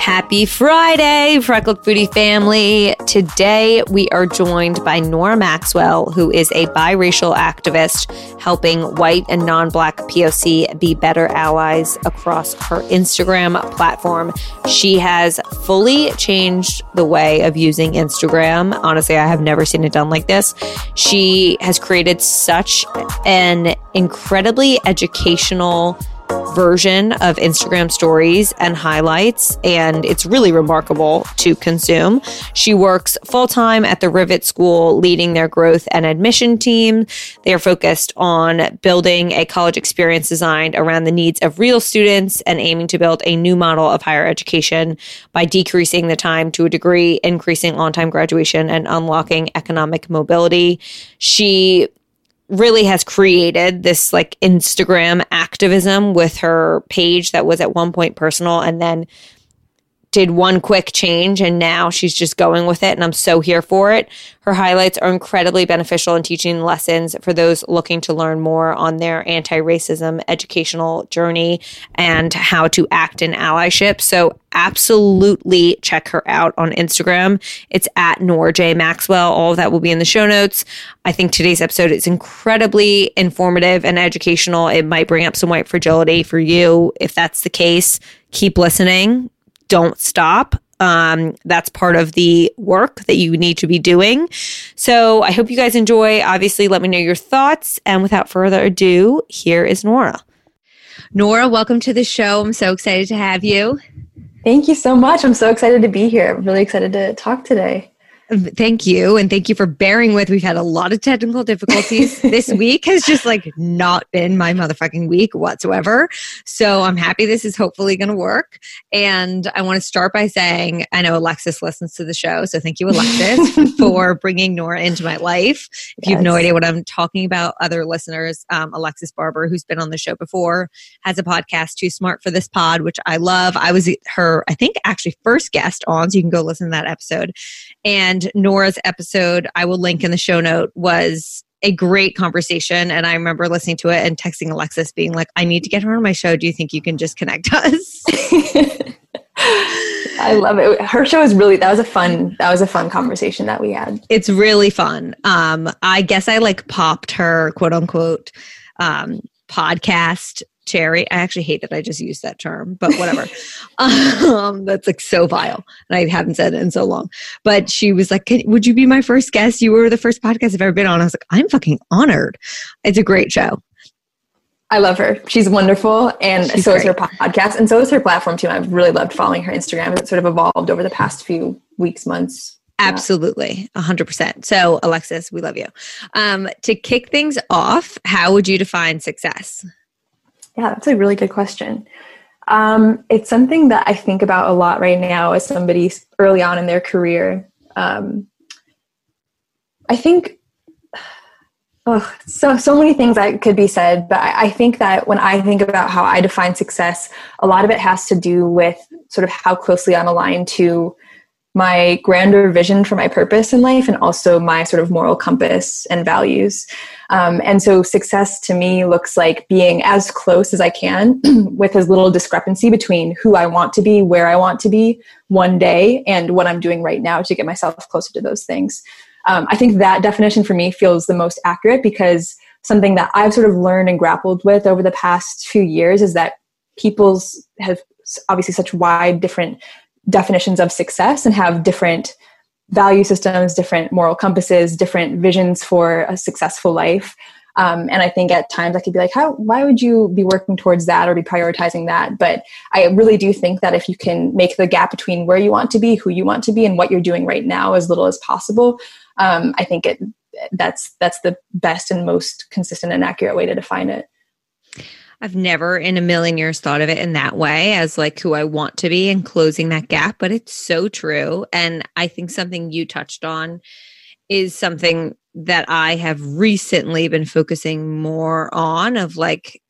Happy Friday, Freckled Foodie family. Today we are joined by Nora Maxwell, who is a biracial activist helping white and non black POC be better allies across her Instagram platform. She has fully changed the way of using Instagram. Honestly, I have never seen it done like this. She has created such an incredibly educational version of Instagram stories and highlights, and it's really remarkable to consume. She works full time at the Rivet School, leading their growth and admission team. They are focused on building a college experience designed around the needs of real students and aiming to build a new model of higher education by decreasing the time to a degree, increasing on time graduation, and unlocking economic mobility. She really has created this like Instagram activism with her page that was at one point personal and then did one quick change and now she's just going with it and I'm so here for it. Her highlights are incredibly beneficial in teaching lessons for those looking to learn more on their anti-racism educational journey and how to act in allyship. So absolutely check her out on Instagram. It's at Nora J Maxwell. All of that will be in the show notes. I think today's episode is incredibly informative and educational. It might bring up some white fragility for you. If that's the case, keep listening don't stop. Um, that's part of the work that you need to be doing. So I hope you guys enjoy. Obviously, let me know your thoughts. And without further ado, here is Nora. Nora, welcome to the show. I'm so excited to have you. Thank you so much. I'm so excited to be here. I'm really excited to talk today. Thank you. And thank you for bearing with. We've had a lot of technical difficulties. this week has just like not been my motherfucking week whatsoever. So I'm happy this is hopefully going to work. And I want to start by saying I know Alexis listens to the show. So thank you, Alexis, for bringing Nora into my life. If you have no idea what I'm talking about, other listeners, um, Alexis Barber, who's been on the show before, has a podcast, Too Smart for This Pod, which I love. I was her, I think, actually first guest on. So you can go listen to that episode. And Nora's episode, I will link in the show note, was a great conversation. And I remember listening to it and texting Alexis, being like, I need to get her on my show. Do you think you can just connect us? I love it. Her show is really that was a fun that was a fun conversation that we had. It's really fun. Um, I guess I like popped her quote unquote um, podcast cherry. I actually hate that I just used that term, but whatever. um, that's like so vile. And I haven't said it in so long. But she was like, Would you be my first guest? You were the first podcast I've ever been on. I was like, I'm fucking honored. It's a great show. I love her. She's wonderful. And She's so great. is her podcast. And so is her platform too. I've really loved following her Instagram. It's sort of evolved over the past few weeks, months. Absolutely, 100%. So, Alexis, we love you. Um, to kick things off, how would you define success? Yeah, that's a really good question. Um, it's something that I think about a lot right now as somebody early on in their career. Um, I think oh, so so many things that could be said, but I, I think that when I think about how I define success, a lot of it has to do with sort of how closely I'm aligned to my grander vision for my purpose in life and also my sort of moral compass and values. Um, and so success to me looks like being as close as I can with as little discrepancy between who I want to be, where I want to be one day, and what I'm doing right now to get myself closer to those things. Um, I think that definition for me feels the most accurate because something that I've sort of learned and grappled with over the past few years is that people's have obviously such wide different definitions of success and have different value systems, different moral compasses, different visions for a successful life. Um, and I think at times I could be like, how, why would you be working towards that or be prioritizing that? But I really do think that if you can make the gap between where you want to be, who you want to be, and what you're doing right now as little as possible, um, I think it, that's, that's the best and most consistent and accurate way to define it. I've never in a million years thought of it in that way as like who I want to be and closing that gap, but it's so true. And I think something you touched on is something that I have recently been focusing more on of like,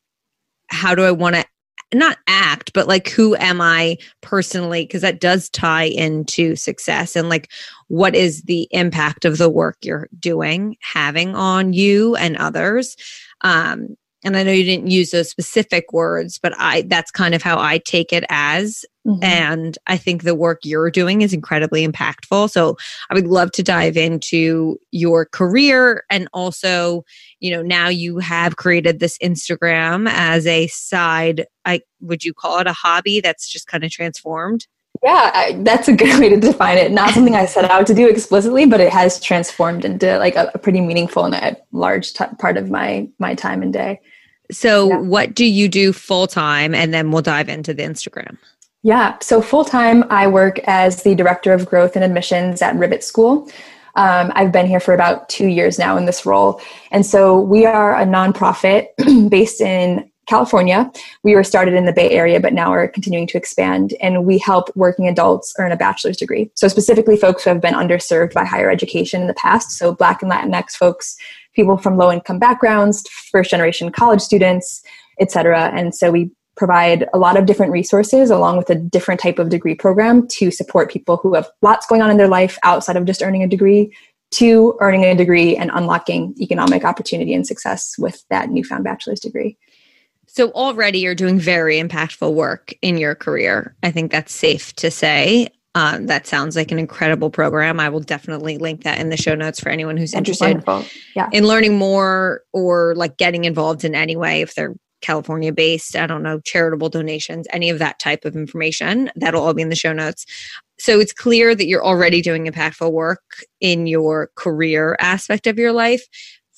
how do I want to not act, but like, who am I personally? Because that does tie into success and like, what is the impact of the work you're doing having on you and others? Um, and I know you didn't use those specific words, but I that's kind of how I take it as. Mm-hmm. And I think the work you're doing is incredibly impactful. So I would love to dive into your career and also, you know, now you have created this Instagram as a side, I would you call it a hobby that's just kind of transformed? Yeah, I, that's a good way to define it. Not something I set out to do explicitly, but it has transformed into like a, a pretty meaningful and a large t- part of my my time and day. So, yeah. what do you do full time? And then we'll dive into the Instagram. Yeah, so full time, I work as the director of growth and admissions at Rivet School. Um, I've been here for about two years now in this role. And so we are a nonprofit based in California. We were started in the Bay Area, but now we're continuing to expand. And we help working adults earn a bachelor's degree. So, specifically, folks who have been underserved by higher education in the past. So, Black and Latinx folks people from low income backgrounds, first generation college students, etc. And so we provide a lot of different resources along with a different type of degree program to support people who have lots going on in their life outside of just earning a degree to earning a degree and unlocking economic opportunity and success with that newfound bachelor's degree. So already you're doing very impactful work in your career. I think that's safe to say. Um, that sounds like an incredible program. I will definitely link that in the show notes for anyone who's interested yeah. in learning more or like getting involved in any way if they're California based, I don't know, charitable donations, any of that type of information. That'll all be in the show notes. So it's clear that you're already doing impactful work in your career aspect of your life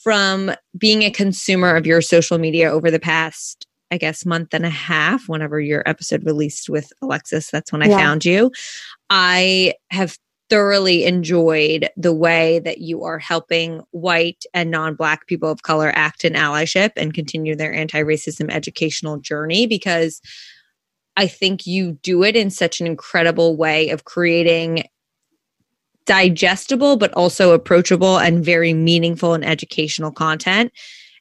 from being a consumer of your social media over the past I guess, month and a half, whenever your episode released with Alexis, that's when I yeah. found you. I have thoroughly enjoyed the way that you are helping white and non black people of color act in allyship and continue their anti racism educational journey because I think you do it in such an incredible way of creating digestible, but also approachable and very meaningful and educational content.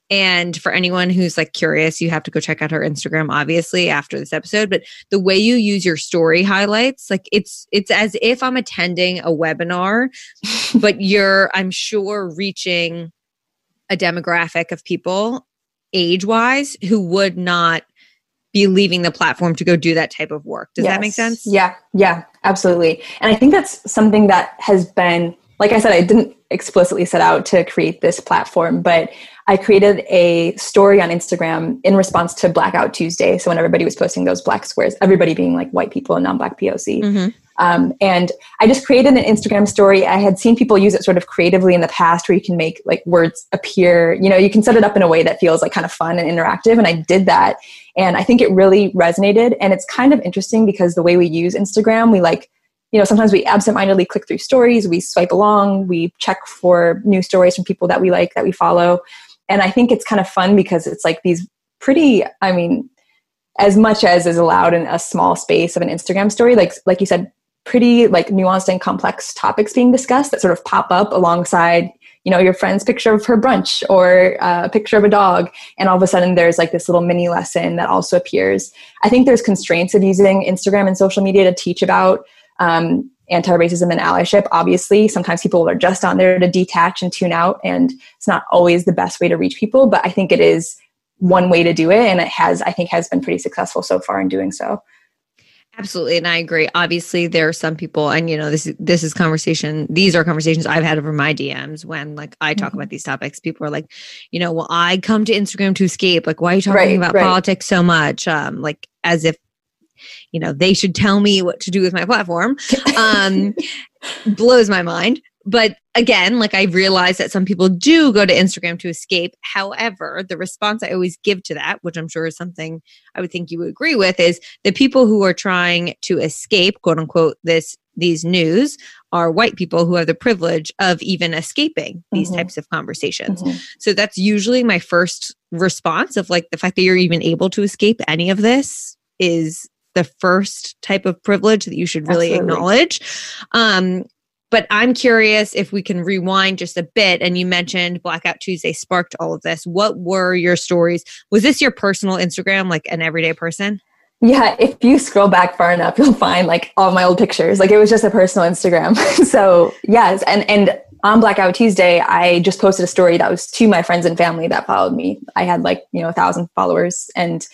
And for anyone who's like curious, you have to go check out her Instagram obviously after this episode, but the way you use your story highlights, like it's it's as if I'm attending a webinar, but you're I'm sure reaching a demographic of people age-wise who would not be leaving the platform to go do that type of work. Does yes. that make sense? Yeah, yeah, absolutely. And I think that's something that has been like I said, I didn't explicitly set out to create this platform, but I created a story on Instagram in response to Blackout Tuesday. So when everybody was posting those black squares, everybody being like white people and non-black POC. Mm-hmm. Um, and I just created an Instagram story. I had seen people use it sort of creatively in the past where you can make like words appear, you know, you can set it up in a way that feels like kind of fun and interactive. And I did that. And I think it really resonated. And it's kind of interesting because the way we use Instagram, we like you know sometimes we absentmindedly click through stories we swipe along we check for new stories from people that we like that we follow and i think it's kind of fun because it's like these pretty i mean as much as is allowed in a small space of an instagram story like like you said pretty like nuanced and complex topics being discussed that sort of pop up alongside you know your friend's picture of her brunch or uh, a picture of a dog. And all of a sudden there's like this little mini lesson that also appears. I think there's constraints of using instagram and social media to teach about um, anti-racism and allyship obviously. Sometimes people are just on there to detach and tune out and it's not always the best way to reach people but i think it is one way to do it and it has i think has been pretty successful so far in doing so Absolutely, and I agree. Obviously, there are some people, and you know, this this is conversation. These are conversations I've had over my DMs when, like, I talk mm-hmm. about these topics. People are like, you know, well, I come to Instagram to escape. Like, why are you talking right, about right. politics so much? Um, like, as if you know they should tell me what to do with my platform um blows my mind but again like i realize that some people do go to instagram to escape however the response i always give to that which i'm sure is something i would think you would agree with is the people who are trying to escape quote unquote this these news are white people who have the privilege of even escaping these mm-hmm. types of conversations mm-hmm. so that's usually my first response of like the fact that you're even able to escape any of this is the first type of privilege that you should really Absolutely. acknowledge. Um, but I'm curious if we can rewind just a bit. And you mentioned Blackout Tuesday sparked all of this. What were your stories? Was this your personal Instagram, like an everyday person? Yeah, if you scroll back far enough, you'll find like all my old pictures. Like it was just a personal Instagram. so yes, and and on Blackout Tuesday, I just posted a story that was to my friends and family that followed me. I had like you know a thousand followers, and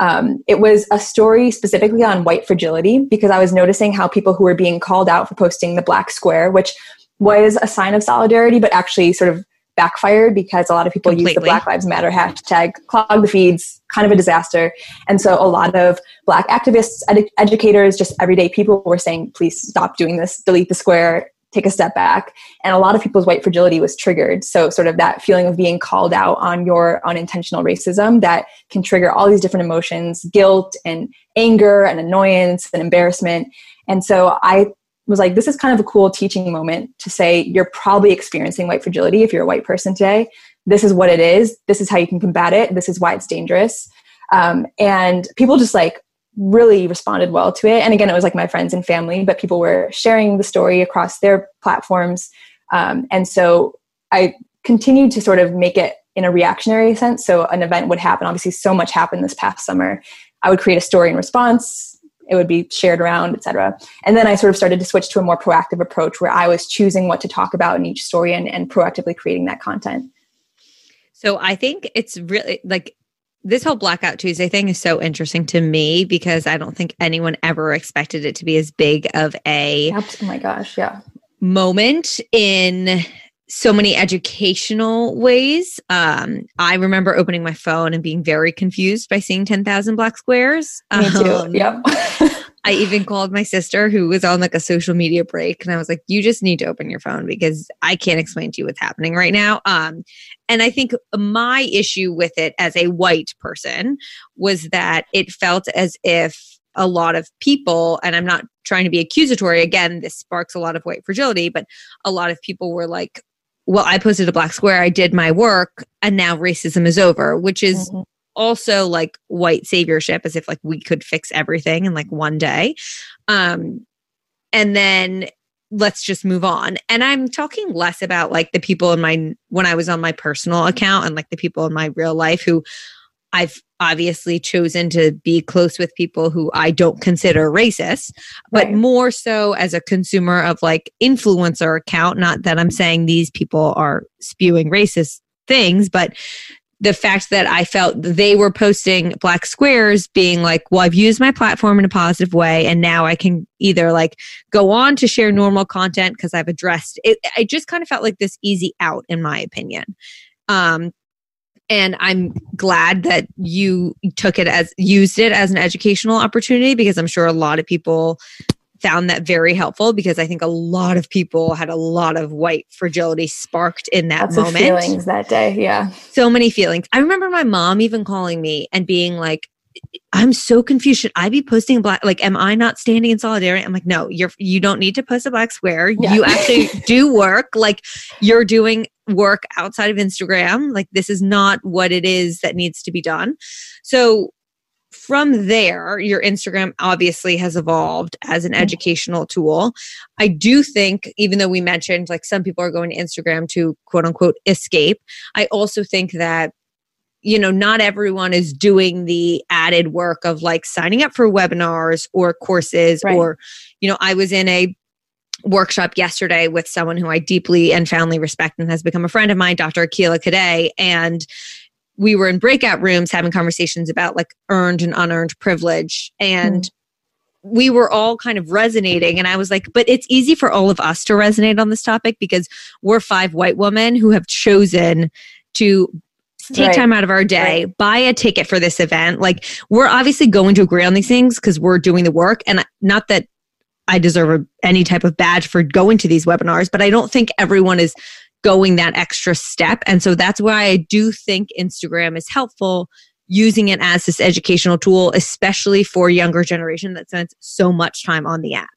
um, it was a story specifically on white fragility because I was noticing how people who were being called out for posting the black square, which was a sign of solidarity, but actually sort of backfired because a lot of people Completely. use the Black Lives Matter hashtag, clog the feeds, kind of a disaster. And so a lot of Black activists, ed- educators, just everyday people were saying, please stop doing this, delete the square, take a step back. And a lot of people's white fragility was triggered. So, sort of that feeling of being called out on your unintentional racism that can trigger all these different emotions guilt and anger and annoyance and embarrassment. And so, I was like, this is kind of a cool teaching moment to say, you're probably experiencing white fragility if you're a white person today. This is what it is. This is how you can combat it. This is why it's dangerous. Um, and people just like really responded well to it. And again, it was like my friends and family, but people were sharing the story across their platforms. Um, and so I continued to sort of make it in a reactionary sense. So an event would happen. Obviously, so much happened this past summer. I would create a story in response. It would be shared around, etc. And then I sort of started to switch to a more proactive approach where I was choosing what to talk about in each story and, and proactively creating that content. So I think it's really like this whole blackout tuesday thing is so interesting to me because i don't think anyone ever expected it to be as big of a oh my gosh. Yeah. moment in so many educational ways. Um, i remember opening my phone and being very confused by seeing 10,000 black squares. Me too. Um, yep I even called my sister who was on like a social media break and I was like, you just need to open your phone because I can't explain to you what's happening right now. Um, and I think my issue with it as a white person was that it felt as if a lot of people, and I'm not trying to be accusatory, again, this sparks a lot of white fragility, but a lot of people were like, well, I posted a black square, I did my work, and now racism is over, which is mm-hmm also like white saviorship as if like we could fix everything in like one day. Um and then let's just move on. And i'm talking less about like the people in my when i was on my personal account and like the people in my real life who i've obviously chosen to be close with people who i don't consider racist but right. more so as a consumer of like influencer account. Not that i'm saying these people are spewing racist things but the fact that I felt they were posting black squares being like, well, I've used my platform in a positive way and now I can either like go on to share normal content because I've addressed it. I just kind of felt like this easy out in my opinion. Um, and I'm glad that you took it as used it as an educational opportunity because I'm sure a lot of people found that very helpful because I think a lot of people had a lot of white fragility sparked in that Lots moment. feelings that day, yeah. So many feelings. I remember my mom even calling me and being like, I'm so confused. Should I be posting black? Like, am I not standing in solidarity? I'm like, no, you're, you don't need to post a black square. Yeah. You actually do work. Like, you're doing work outside of Instagram. Like, this is not what it is that needs to be done. So, from there, your Instagram obviously has evolved as an mm-hmm. educational tool. I do think, even though we mentioned like some people are going to Instagram to quote unquote escape, I also think that you know not everyone is doing the added work of like signing up for webinars or courses right. or you know i was in a workshop yesterday with someone who I deeply and foundly respect and has become a friend of mine, Dr. Akilah Cadet. And we were in breakout rooms having conversations about like earned and unearned privilege. And mm we were all kind of resonating. And I was like, but it's easy for all of us to resonate on this topic because we're five white women who have chosen to take right. time out of our day, right. buy a ticket for this event. Like, we're obviously going to agree on these things because we're doing the work. And not that I deserve a, any type of badge for going to these webinars, but I don't think everyone is going that extra step. And so that's why I do think Instagram is helpful using it as this educational tool, especially for younger generation that spends so much time on the app.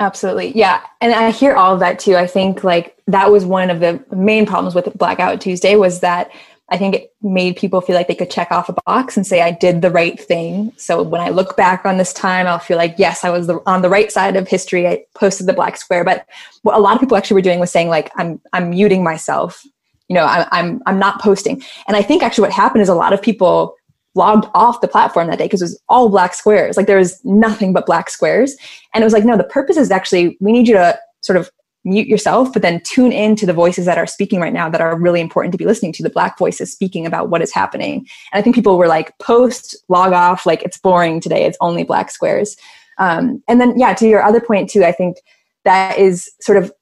Absolutely. Yeah. And I hear all of that too. I think like that was one of the main problems with Blackout Tuesday was that I think it made people feel like they could check off a box and say, I did the right thing. So when I look back on this time, I'll feel like, yes, I was the, on the right side of history. I posted the black square. But what a lot of people actually were doing was saying, like, I'm, I'm muting myself. You know, I, I'm, I'm not posting. And I think actually what happened is a lot of people logged off the platform that day because it was all black squares. Like there was nothing but black squares. And it was like, no, the purpose is actually we need you to sort of mute yourself, but then tune in to the voices that are speaking right now that are really important to be listening to, the black voices speaking about what is happening. And I think people were like, post, log off, like it's boring today, it's only black squares. Um, and then, yeah, to your other point too, I think that is sort of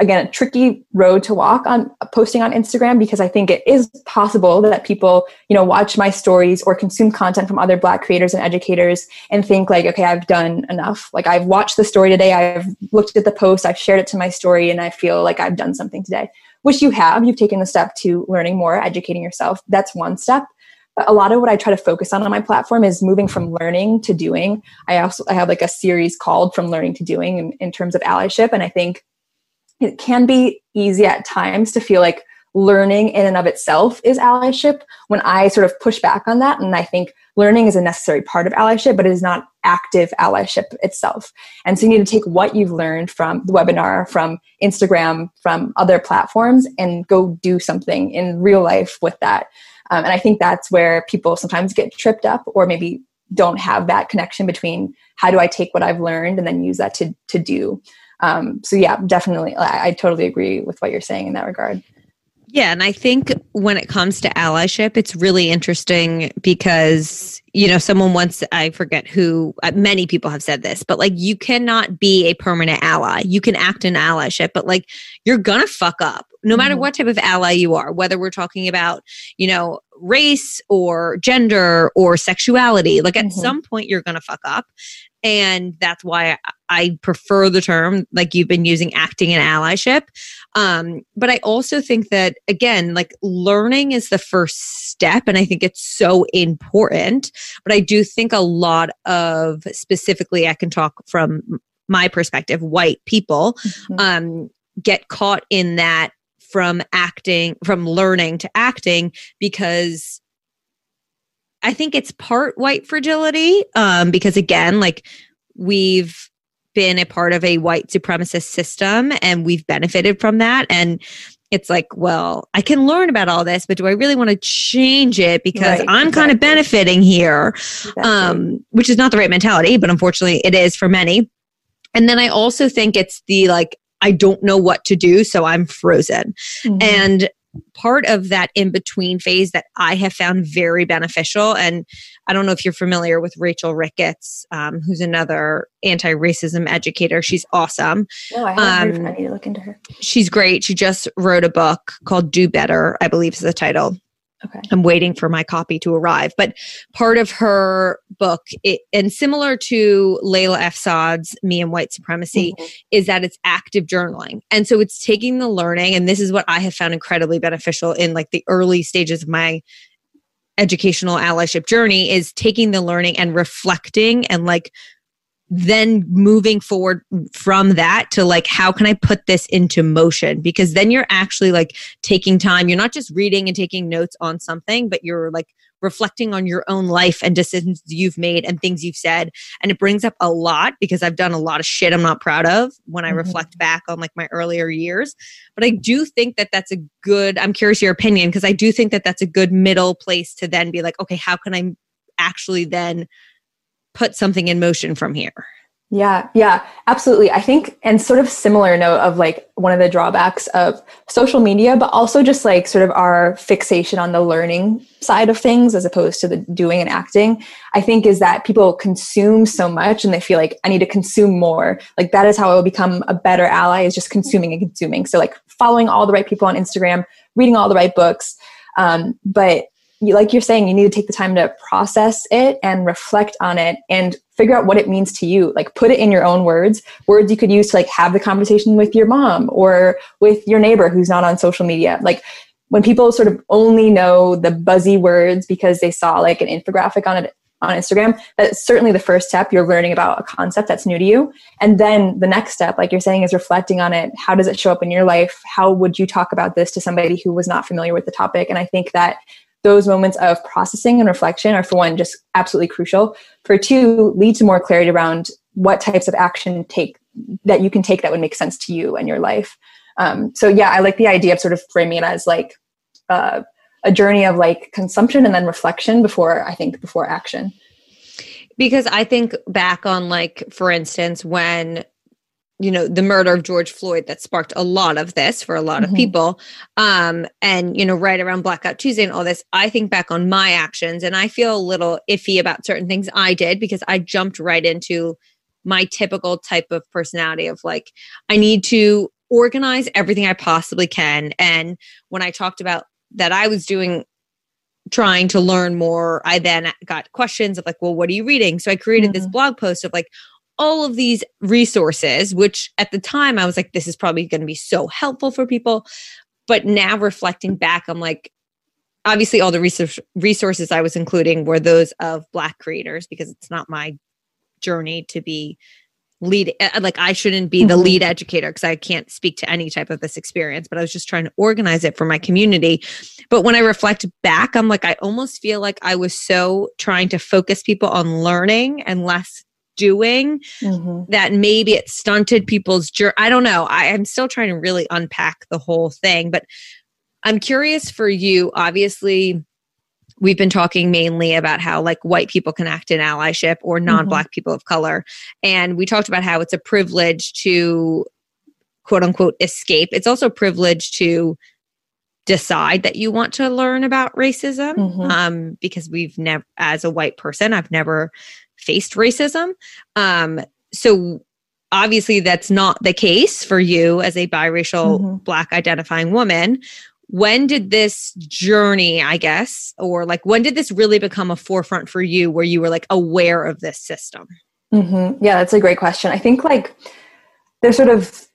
again a tricky road to walk on posting on Instagram because I think it is possible that people, you know, watch my stories or consume content from other black creators and educators and think like, okay, I've done enough. Like I've watched the story today, I've looked at the post, I've shared it to my story and I feel like I've done something today. Which you have, you've taken the step to learning more, educating yourself. That's one step. But a lot of what I try to focus on on my platform is moving from learning to doing. I also I have like a series called From Learning to Doing in, in terms of allyship. And I think it can be easy at times to feel like learning in and of itself is allyship when I sort of push back on that. And I think learning is a necessary part of allyship, but it is not active allyship itself. And so you need to take what you've learned from the webinar, from Instagram, from other platforms, and go do something in real life with that. Um, and I think that's where people sometimes get tripped up or maybe don't have that connection between how do I take what I've learned and then use that to, to do. Um, so yeah, definitely, I, I totally agree with what you're saying in that regard. Yeah, and I think when it comes to allyship, it's really interesting because, you know, someone once, I forget who, uh, many people have said this, but like you cannot be a permanent ally. You can act in allyship, but like you're gonna fuck up no matter mm-hmm. what type of ally you are, whether we're talking about, you know, race or gender or sexuality. Like at mm-hmm. some point, you're gonna fuck up. And that's why I prefer the term like you've been using acting and allyship. Um, but I also think that, again, like learning is the first step. And I think it's so important. But I do think a lot of specifically, I can talk from my perspective, white people mm-hmm. um, get caught in that from acting, from learning to acting because I think it's part white fragility um, because again, like we've been a part of a white supremacist system and we've benefited from that and it's like, well, I can learn about all this, but do I really want to change it because right, I'm exactly. kind of benefiting here? Exactly. Um, which is not the right mentality, but unfortunately it is for many. And then I also think it's the like, I don't know what to do, so I'm frozen. Mm-hmm. And part of that in between phase that I have found very beneficial. And I don't know if you're familiar with Rachel Ricketts, um, who's another anti racism educator. She's awesome. No, I haven't um, heard. I need to look into her. She's great. She just wrote a book called Do Better, I believe is the title. Okay. I'm waiting for my copy to arrive. But part of her book, it, and similar to Layla F. Saad's Me and White Supremacy, mm-hmm. is that it's active journaling. And so it's taking the learning, and this is what I have found incredibly beneficial in like the early stages of my educational allyship journey is taking the learning and reflecting and like then moving forward from that to like how can i put this into motion? Because then you're actually like taking time. You're not just reading and taking notes on something but you're like reflecting on your own life and decisions you've made and things you've said. And it brings up a lot because i've done a lot of shit i'm not proud of when i mm-hmm. reflect back on like my earlier years. But i do think that that's a good i'm curious your opinion because i do think that that's a good middle place to then be like okay how can i actually then put something in motion from here. Yeah, yeah, absolutely. I think, and sort of similar note of like one of the drawbacks of social media, but also just like sort of our fixation on the learning side of things as opposed to the doing and acting, I think is that people consume so much and they feel like I need to consume more. Like that is how I will become a better ally is just consuming and consuming. So like following all the right people on Instagram, reading all the right books. Um, but like you're saying, you need to take the time to process it and reflect on it and figure out what it means to you. Like put it in your own words, words you could use to like have the conversation with your mom or with your neighbor who's not on social media. Like when people sort of only know the buzzy words because they saw like an infographic on it on Instagram, that's certainly the first step. You're learning about a concept that's new to you. And then the next step, like you're saying, is reflecting on it. How does it show up in your life? How would you talk about this to somebody who was not familiar with the topic? And I think that those moments of processing and reflection are for one just absolutely crucial. For two lead to more clarity around what types of action take that you can take that would make sense to you and your life. Um, so yeah i like the idea of sort of framing it as like uh, a journey of like consumption and then reflection before i think before action. Because i think back on like for instance when you know the murder of george floyd that sparked a lot of this for a lot mm-hmm. of people um and you know right around blackout tuesday and all this i think back on my actions and i feel a little iffy about certain things i did because i jumped right into my typical type of personality of like i need to organize everything i possibly can and when i talked about that i was doing trying to learn more i then got questions of like well what are you reading so i created mm-hmm. this blog post of like all of these resources, which at the time I was like, this is probably going to be so helpful for people. But now reflecting back, I'm like, obviously, all the research resources I was including were those of Black creators because it's not my journey to be lead uh, like i shouldn't be the mm-hmm. lead educator because i can't speak to any type of this experience but i was just trying to organize it for my community but when i reflect back i'm like i almost feel like i was so trying to focus people on learning and less doing mm-hmm. that maybe it stunted people's journey. I don't know. I, I'm still trying to really unpack the whole thing, but I'm curious for you. Obviously, we've been talking mainly about how like white people can act in allyship or non-black mm-hmm. people of color and we talked about how it's a privilege to quote unquote escape it's also a privilege to decide that you want to learn about racism mm-hmm. um, because we've never as a white person i've never faced racism. Um, so obviously that's not the case for you as a biracial mm-hmm. black identifying woman when did this journey i guess or like when did this really become a forefront for you where you were like aware of this system mm-hmm. yeah that's a great question i think like there's sort of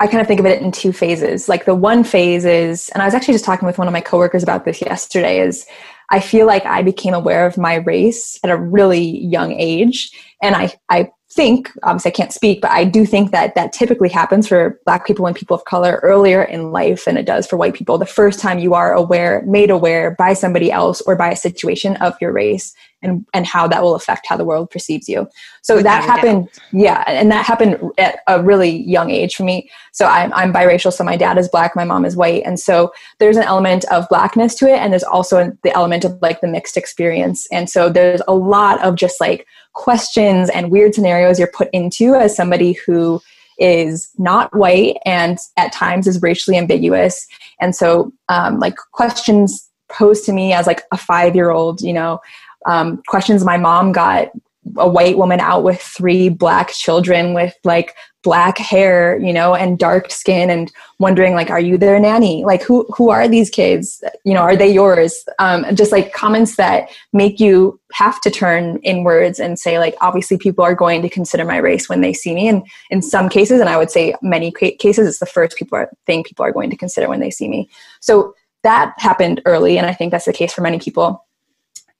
i kind of think of it in two phases like the one phase is and i was actually just talking with one of my coworkers about this yesterday is I feel like I became aware of my race at a really young age. And I, I think, obviously I can't speak, but I do think that that typically happens for black people and people of color earlier in life than it does for white people. The first time you are aware, made aware by somebody else or by a situation of your race and, and how that will affect how the world perceives you. So Without that happened, yeah, and that happened at a really young age for me. So I'm, I'm biracial, so my dad is black, my mom is white. And so there's an element of blackness to it, and there's also the element of like the mixed experience. And so there's a lot of just like questions and weird scenarios you're put into as somebody who is not white and at times is racially ambiguous. And so, um, like, questions posed to me as like a five year old, you know, um, questions my mom got a white woman out with three black children with like black hair you know and dark skin and wondering like are you their nanny? Like who who are these kids? You know are they yours? Um, just like comments that make you have to turn inwards and say like obviously people are going to consider my race when they see me. And in some cases and i would say many cases it's the first people are thing people are going to consider when they see me. So that happened early and i think that's the case for many people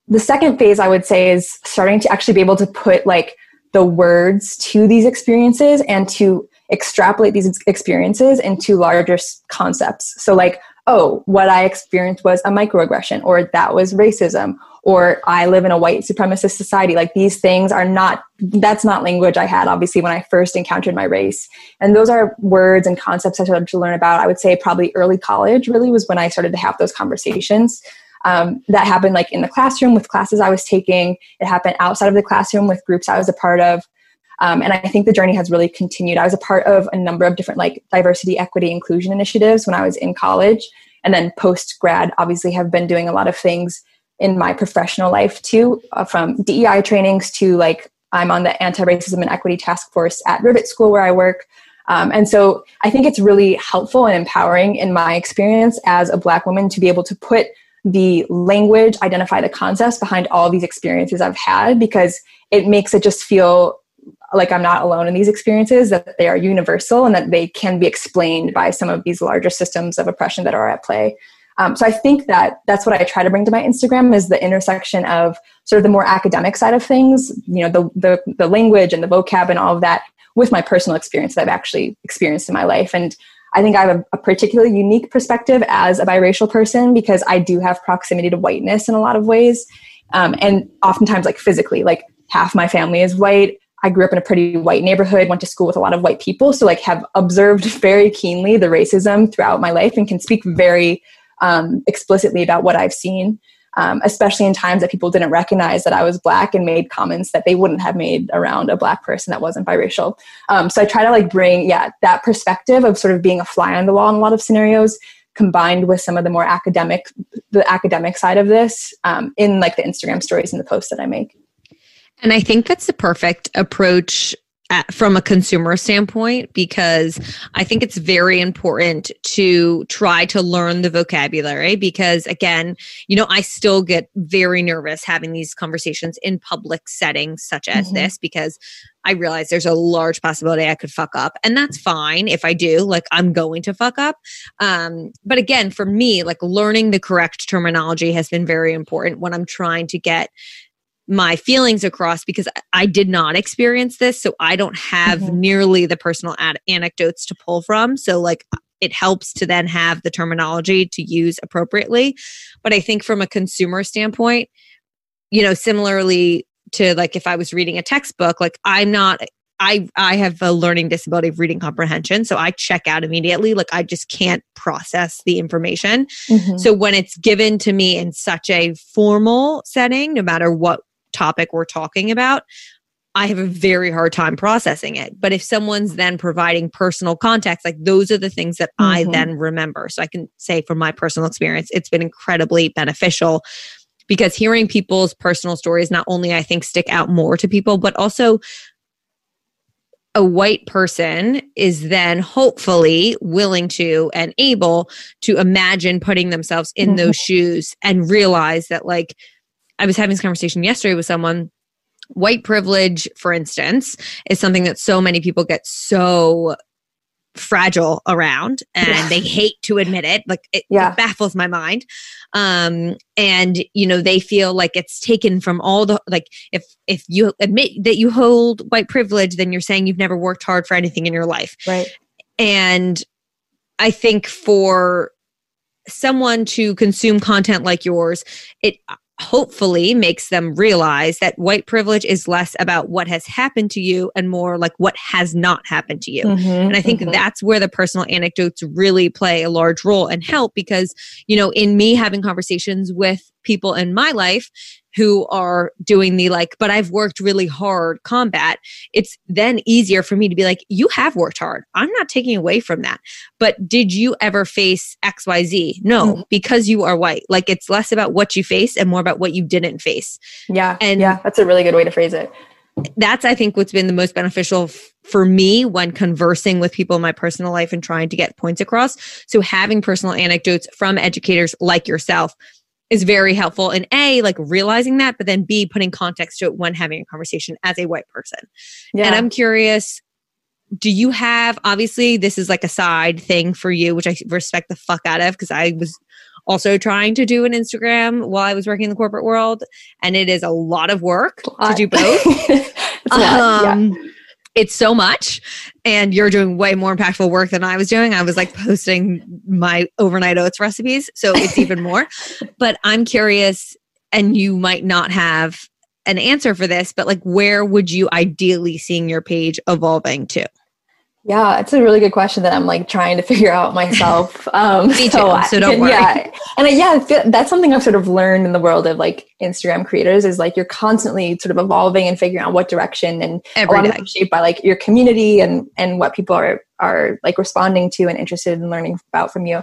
the second phase I would say is starting to actually be able to put like the words to these experiences and to extrapolate these experiences into larger concepts. So like, oh, what I experienced was a microaggression or that was racism or I live in a white supremacist society. Like these things are not, that's not language I had obviously when I first encountered my race. And those are words and concepts I started to learn about. I would say probably early college really was when I started to have those conversations. Um, that happened like in the classroom with classes I was taking. It happened outside of the classroom with groups I was a part of. Um, and I think the journey has really continued. I was a part of a number of different like diversity, equity, inclusion initiatives when I was in college. And then post grad, obviously, have been doing a lot of things in my professional life too, uh, from DEI trainings to like I'm on the anti racism and equity task force at Rivet School where I work. Um, and so I think it's really helpful and empowering in my experience as a Black woman to be able to put the language, identify the concepts behind all these experiences I've had because it makes it just feel like I'm not alone in these experiences, that they are universal and that they can be explained by some of these larger systems of oppression that are at play. Um, so I think that that's what I try to bring to my Instagram is the intersection of sort of the more academic side of things, you know, the the, the language and the vocab and all of that, with my personal experience that I've actually experienced in my life. And I think I have a, a particularly unique perspective as a biracial person because I do have proximity to whiteness in a lot of ways, um, and oftentimes like physically, like half my family is white. I grew up in a pretty white neighborhood, went to school with a lot of white people, so like have observed very keenly the racism throughout my life and can speak very um, explicitly about what I've seen, um, especially in times that people didn't recognize that I was black and made comments that they wouldn't have made around a black person that wasn't biracial. Um, so I try to like bring yeah that perspective of sort of being a fly on the wall in a lot of scenarios combined with some of the more academic the academic side of this um, in like the instagram stories and the posts that i make and I think that's the perfect approach at, from a consumer standpoint because I think it's very important to try to learn the vocabulary because again, you know, I still get very nervous having these conversations in public settings such as mm-hmm. this because I realize there's a large possibility I could fuck up and that's fine if I do like I'm going to fuck up um, but again for me like learning the correct terminology has been very important when I'm trying to get my feelings across because I did not experience this. So I don't have mm-hmm. nearly the personal ad- anecdotes to pull from. So, like, it helps to then have the terminology to use appropriately. But I think from a consumer standpoint, you know, similarly to like if I was reading a textbook, like, I'm not. I I have a learning disability of reading comprehension, so I check out immediately. Like I just can't process the information. Mm-hmm. So when it's given to me in such a formal setting, no matter what topic we're talking about, I have a very hard time processing it. But if someone's then providing personal context, like those are the things that mm-hmm. I then remember. So I can say from my personal experience, it's been incredibly beneficial because hearing people's personal stories not only I think stick out more to people, but also a white person is then hopefully willing to and able to imagine putting themselves in mm-hmm. those shoes and realize that like I was having this conversation yesterday with someone. White privilege, for instance, is something that so many people get so fragile around and yeah. they hate to admit it like it, yeah. it, baffles my mind um and you know they feel like it's taken from all the like if if you admit that you hold white privilege then you're saying you've never worked hard for anything in your life right and i think for someone to consume content like yours it hopefully makes them realize that white privilege is less about what has happened to you and more like what has not happened to you. Mm-hmm, and I think mm-hmm. that's where the personal anecdotes really play a large role and help because, you know, in me having conversations with people in my life, who are doing the like, but I've worked really hard combat, it's then easier for me to be like, you have worked hard. I'm not taking away from that. But did you ever face XYZ? No, mm-hmm. because you are white. Like it's less about what you face and more about what you didn't face. Yeah. And yeah, that's a really good way to phrase it. That's, I think, what's been the most beneficial f- for me when conversing with people in my personal life and trying to get points across. So, having personal anecdotes from educators like yourself is very helpful in A, like realizing that, but then B, putting context to it when having a conversation as a white person. Yeah. And I'm curious, do you have, obviously, this is like a side thing for you, which I respect the fuck out of because I was also trying to do an Instagram while I was working in the corporate world. And it is a lot of work to do both. um, yeah it's so much and you're doing way more impactful work than I was doing. I was like posting my overnight oats recipes, so it's even more. But I'm curious and you might not have an answer for this, but like where would you ideally seeing your page evolving to? Yeah, it's a really good question that I'm like trying to figure out myself. Um, Me so, too, so don't worry. Yeah, and yeah, that's something I've sort of learned in the world of like Instagram creators is like you're constantly sort of evolving and figuring out what direction and Every a lot day. of shaped by like your community and and what people are are like responding to and interested in learning about from you.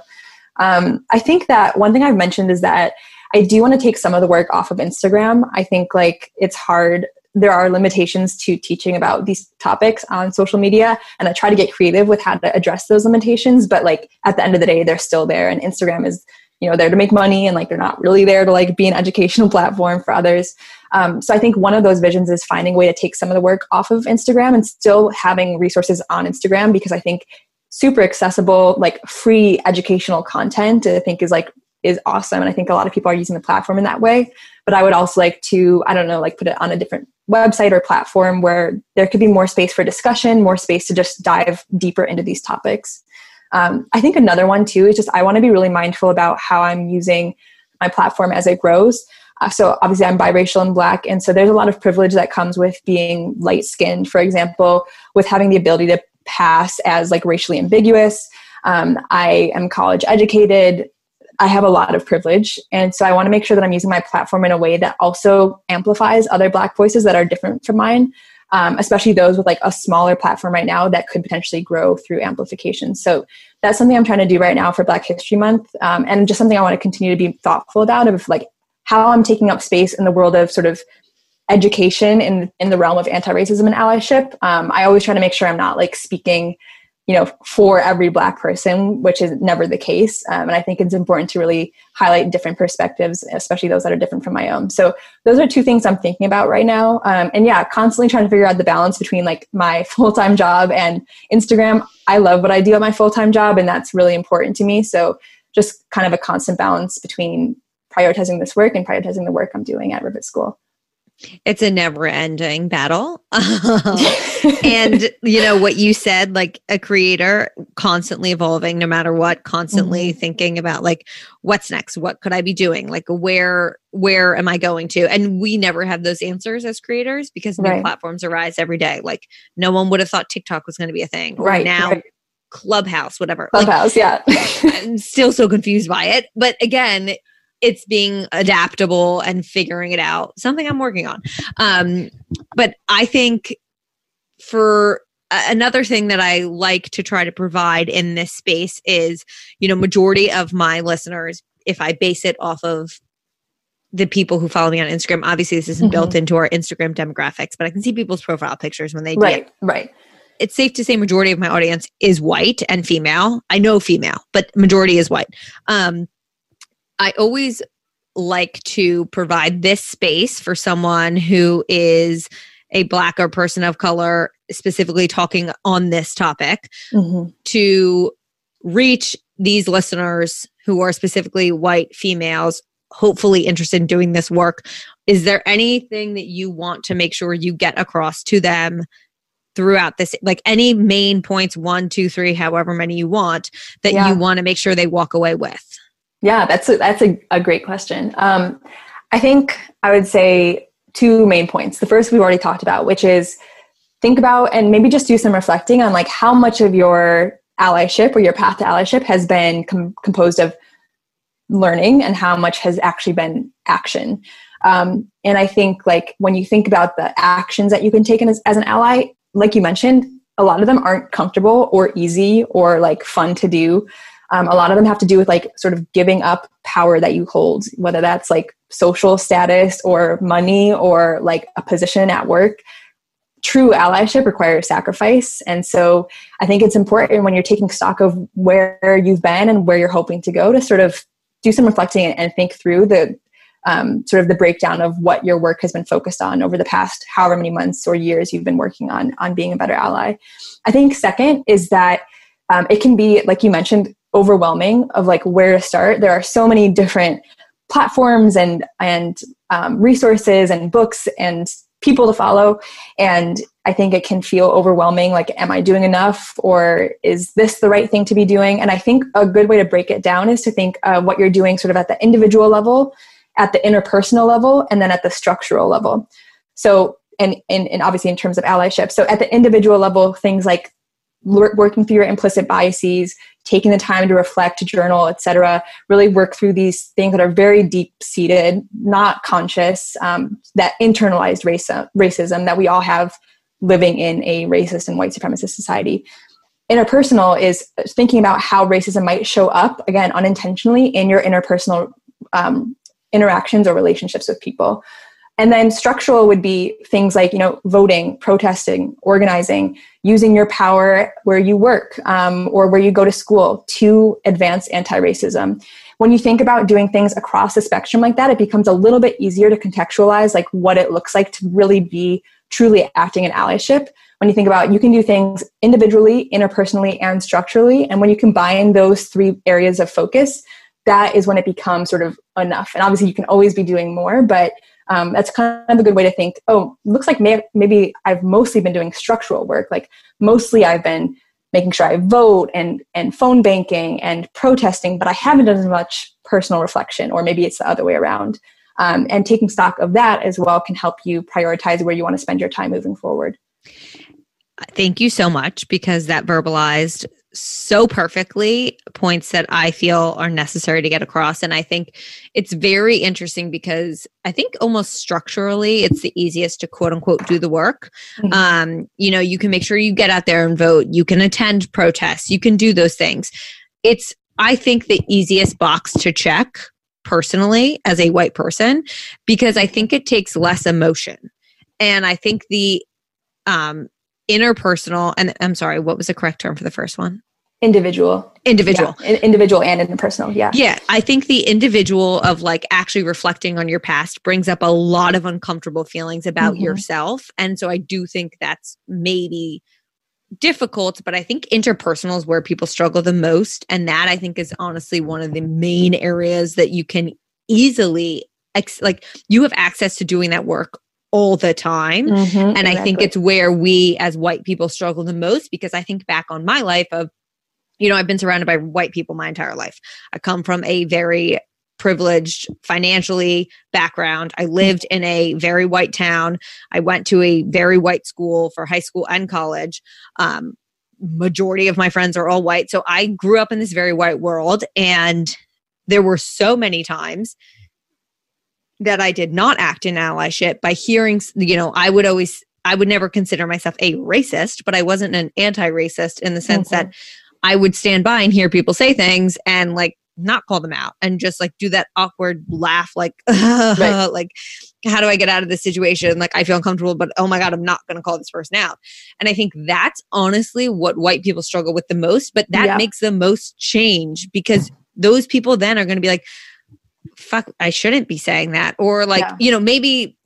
Um, I think that one thing I've mentioned is that I do want to take some of the work off of Instagram. I think like it's hard there are limitations to teaching about these topics on social media and i try to get creative with how to address those limitations but like at the end of the day they're still there and instagram is you know there to make money and like they're not really there to like be an educational platform for others. Um, so i think one of those visions is finding a way to take some of the work off of instagram and still having resources on instagram because i think super accessible like free educational content i think is like is awesome and i think a lot of people are using the platform in that way. But i would also like to i don't know like put it on a different website or platform where there could be more space for discussion more space to just dive deeper into these topics. Um, i think another one too is just i want to be really mindful about how i'm using my platform as it grows. Uh, so obviously i'm biracial and black and so there's a lot of privilege that comes with being light skinned for example with having the ability to pass as like racially ambiguous. Um, i am college educated I have a lot of privilege. And so I want to make sure that I'm using my platform in a way that also amplifies other Black voices that are different from mine, um, especially those with like a smaller platform right now that could potentially grow through amplification. So that's something I'm trying to do right now for Black History Month. Um, and just something I want to continue to be thoughtful about of like how I'm taking up space in the world of sort of education in, in the realm of anti-racism and allyship. Um, I always try to make sure I'm not like speaking you know for every black person which is never the case. Um, and i think it's important to really highlight different perspectives especially those that are different from my own. So those are two things i'm thinking about right now. Um, and yeah constantly trying to figure out the balance between like my full-time job and instagram. I love what i do at my full-time job and that's really important to me. So just kind of a constant balance between prioritizing this work and prioritizing the work i'm doing at rivet school it's a never ending battle. and you know what you said, like a creator constantly evolving no matter what, constantly mm-hmm. thinking about like what's next? What could I be doing? Like where where am I going to? And we never have those answers as creators because new right. platforms arise every day. Like no one would have thought TikTok was going to be a thing. Or right now right. Clubhouse, whatever. Clubhouse, like, yeah. I'm still so confused by it. But again, it's being adaptable and figuring it out something i'm working on. Um, but i think for another thing that i like to try to provide in this space is you know majority of my listeners if i base it off of the people who follow me on instagram obviously this isn't mm-hmm. built into our instagram demographics but i can see people's profile pictures when they right right. It's safe to say majority of my audience is white and female. I know female but majority is white. Um, I always like to provide this space for someone who is a black or person of color specifically talking on this topic mm-hmm. to reach these listeners who are specifically white females hopefully interested in doing this work is there anything that you want to make sure you get across to them throughout this like any main points one two three however many you want that yeah. you want to make sure they walk away with yeah, that's a, that's a, a great question. Um, I think I would say two main points. The first we've already talked about, which is think about and maybe just do some reflecting on like how much of your allyship or your path to allyship has been com- composed of learning and how much has actually been action. Um, and I think like when you think about the actions that you can take as, as an ally, like you mentioned, a lot of them aren't comfortable or easy or like fun to do. Um, a lot of them have to do with like sort of giving up power that you hold, whether that's like social status or money or like a position at work. True allyship requires sacrifice. And so I think it's important when you're taking stock of where you've been and where you're hoping to go to sort of do some reflecting and think through the um, sort of the breakdown of what your work has been focused on over the past however many months or years you've been working on on being a better ally. I think second is that um, it can be like you mentioned overwhelming of like where to start. There are so many different platforms and and um, resources and books and people to follow. And i think it can feel overwhelming like am i doing enough or is this the right thing to be doing? And i think a good way to break it down is to think uh, what you're doing sort of at the individual level at the interpersonal level and then at the structural level. So and, and, and obviously in terms of allyship. So at the individual level things like working through your implicit biases, taking the time to reflect, to journal, etc. Really work through these things that are very deep seated, not conscious, um, that internalized race, racism that we all have living in a racist and white supremacist society. Interpersonal is thinking about how racism might show up, again, unintentionally in your interpersonal um, interactions or relationships with people. And then structural would be things like, you know, voting, protesting, organizing, using your power where you work um, or where you go to school to advance anti-racism. When you think about doing things across the spectrum like that, it becomes a little bit easier to contextualize like what it looks like to really be truly acting in allyship. When you think about you can do things individually, interpersonally, and structurally. And when you combine those three areas of focus, that is when it becomes sort of enough. And obviously you can always be doing more, but um, that's kind of a good way to think oh looks like may- maybe i've mostly been doing structural work. Like mostly i've been making sure i vote and and phone banking and protesting but i haven't done as much personal reflection or maybe it's the other way around. Um, and taking stock of that as well can help you prioritize where you want to spend your time moving forward. Thank you so much because that verbalized so perfectly points that I feel are necessary to get across. And I think it's very interesting because I think almost structurally it's the easiest to quote unquote do the work. Mm-hmm. Um, you know, you can make sure you get out there and vote, you can attend protests, you can do those things. It's, I think, the easiest box to check personally as a white person because I think it takes less emotion. And I think the um, interpersonal and I'm sorry, what was the correct term for the first one? Individual. Individual. Yeah. Individual and interpersonal. Yeah. Yeah. I think the individual of like actually reflecting on your past brings up a lot of uncomfortable feelings about mm-hmm. yourself. And so I do think that's maybe difficult, but I think interpersonal is where people struggle the most. And that I think is honestly one of the main areas that you can easily ex- like you have access to doing that work all the time. Mm-hmm, and exactly. I think it's where we as white people struggle the most because I think back on my life of, you know, I've been surrounded by white people my entire life. I come from a very privileged financially background. I lived in a very white town. I went to a very white school for high school and college. Um, majority of my friends are all white. So I grew up in this very white world. And there were so many times that I did not act in allyship by hearing, you know, I would always, I would never consider myself a racist, but I wasn't an anti racist in the sense mm-hmm. that I would stand by and hear people say things and like not call them out and just like do that awkward laugh, like, right. like, how do I get out of this situation? Like, I feel uncomfortable, but oh my God, I'm not going to call this person out. And I think that's honestly what white people struggle with the most, but that yeah. makes the most change because those people then are going to be like, fuck, I shouldn't be saying that. Or like, yeah. you know, maybe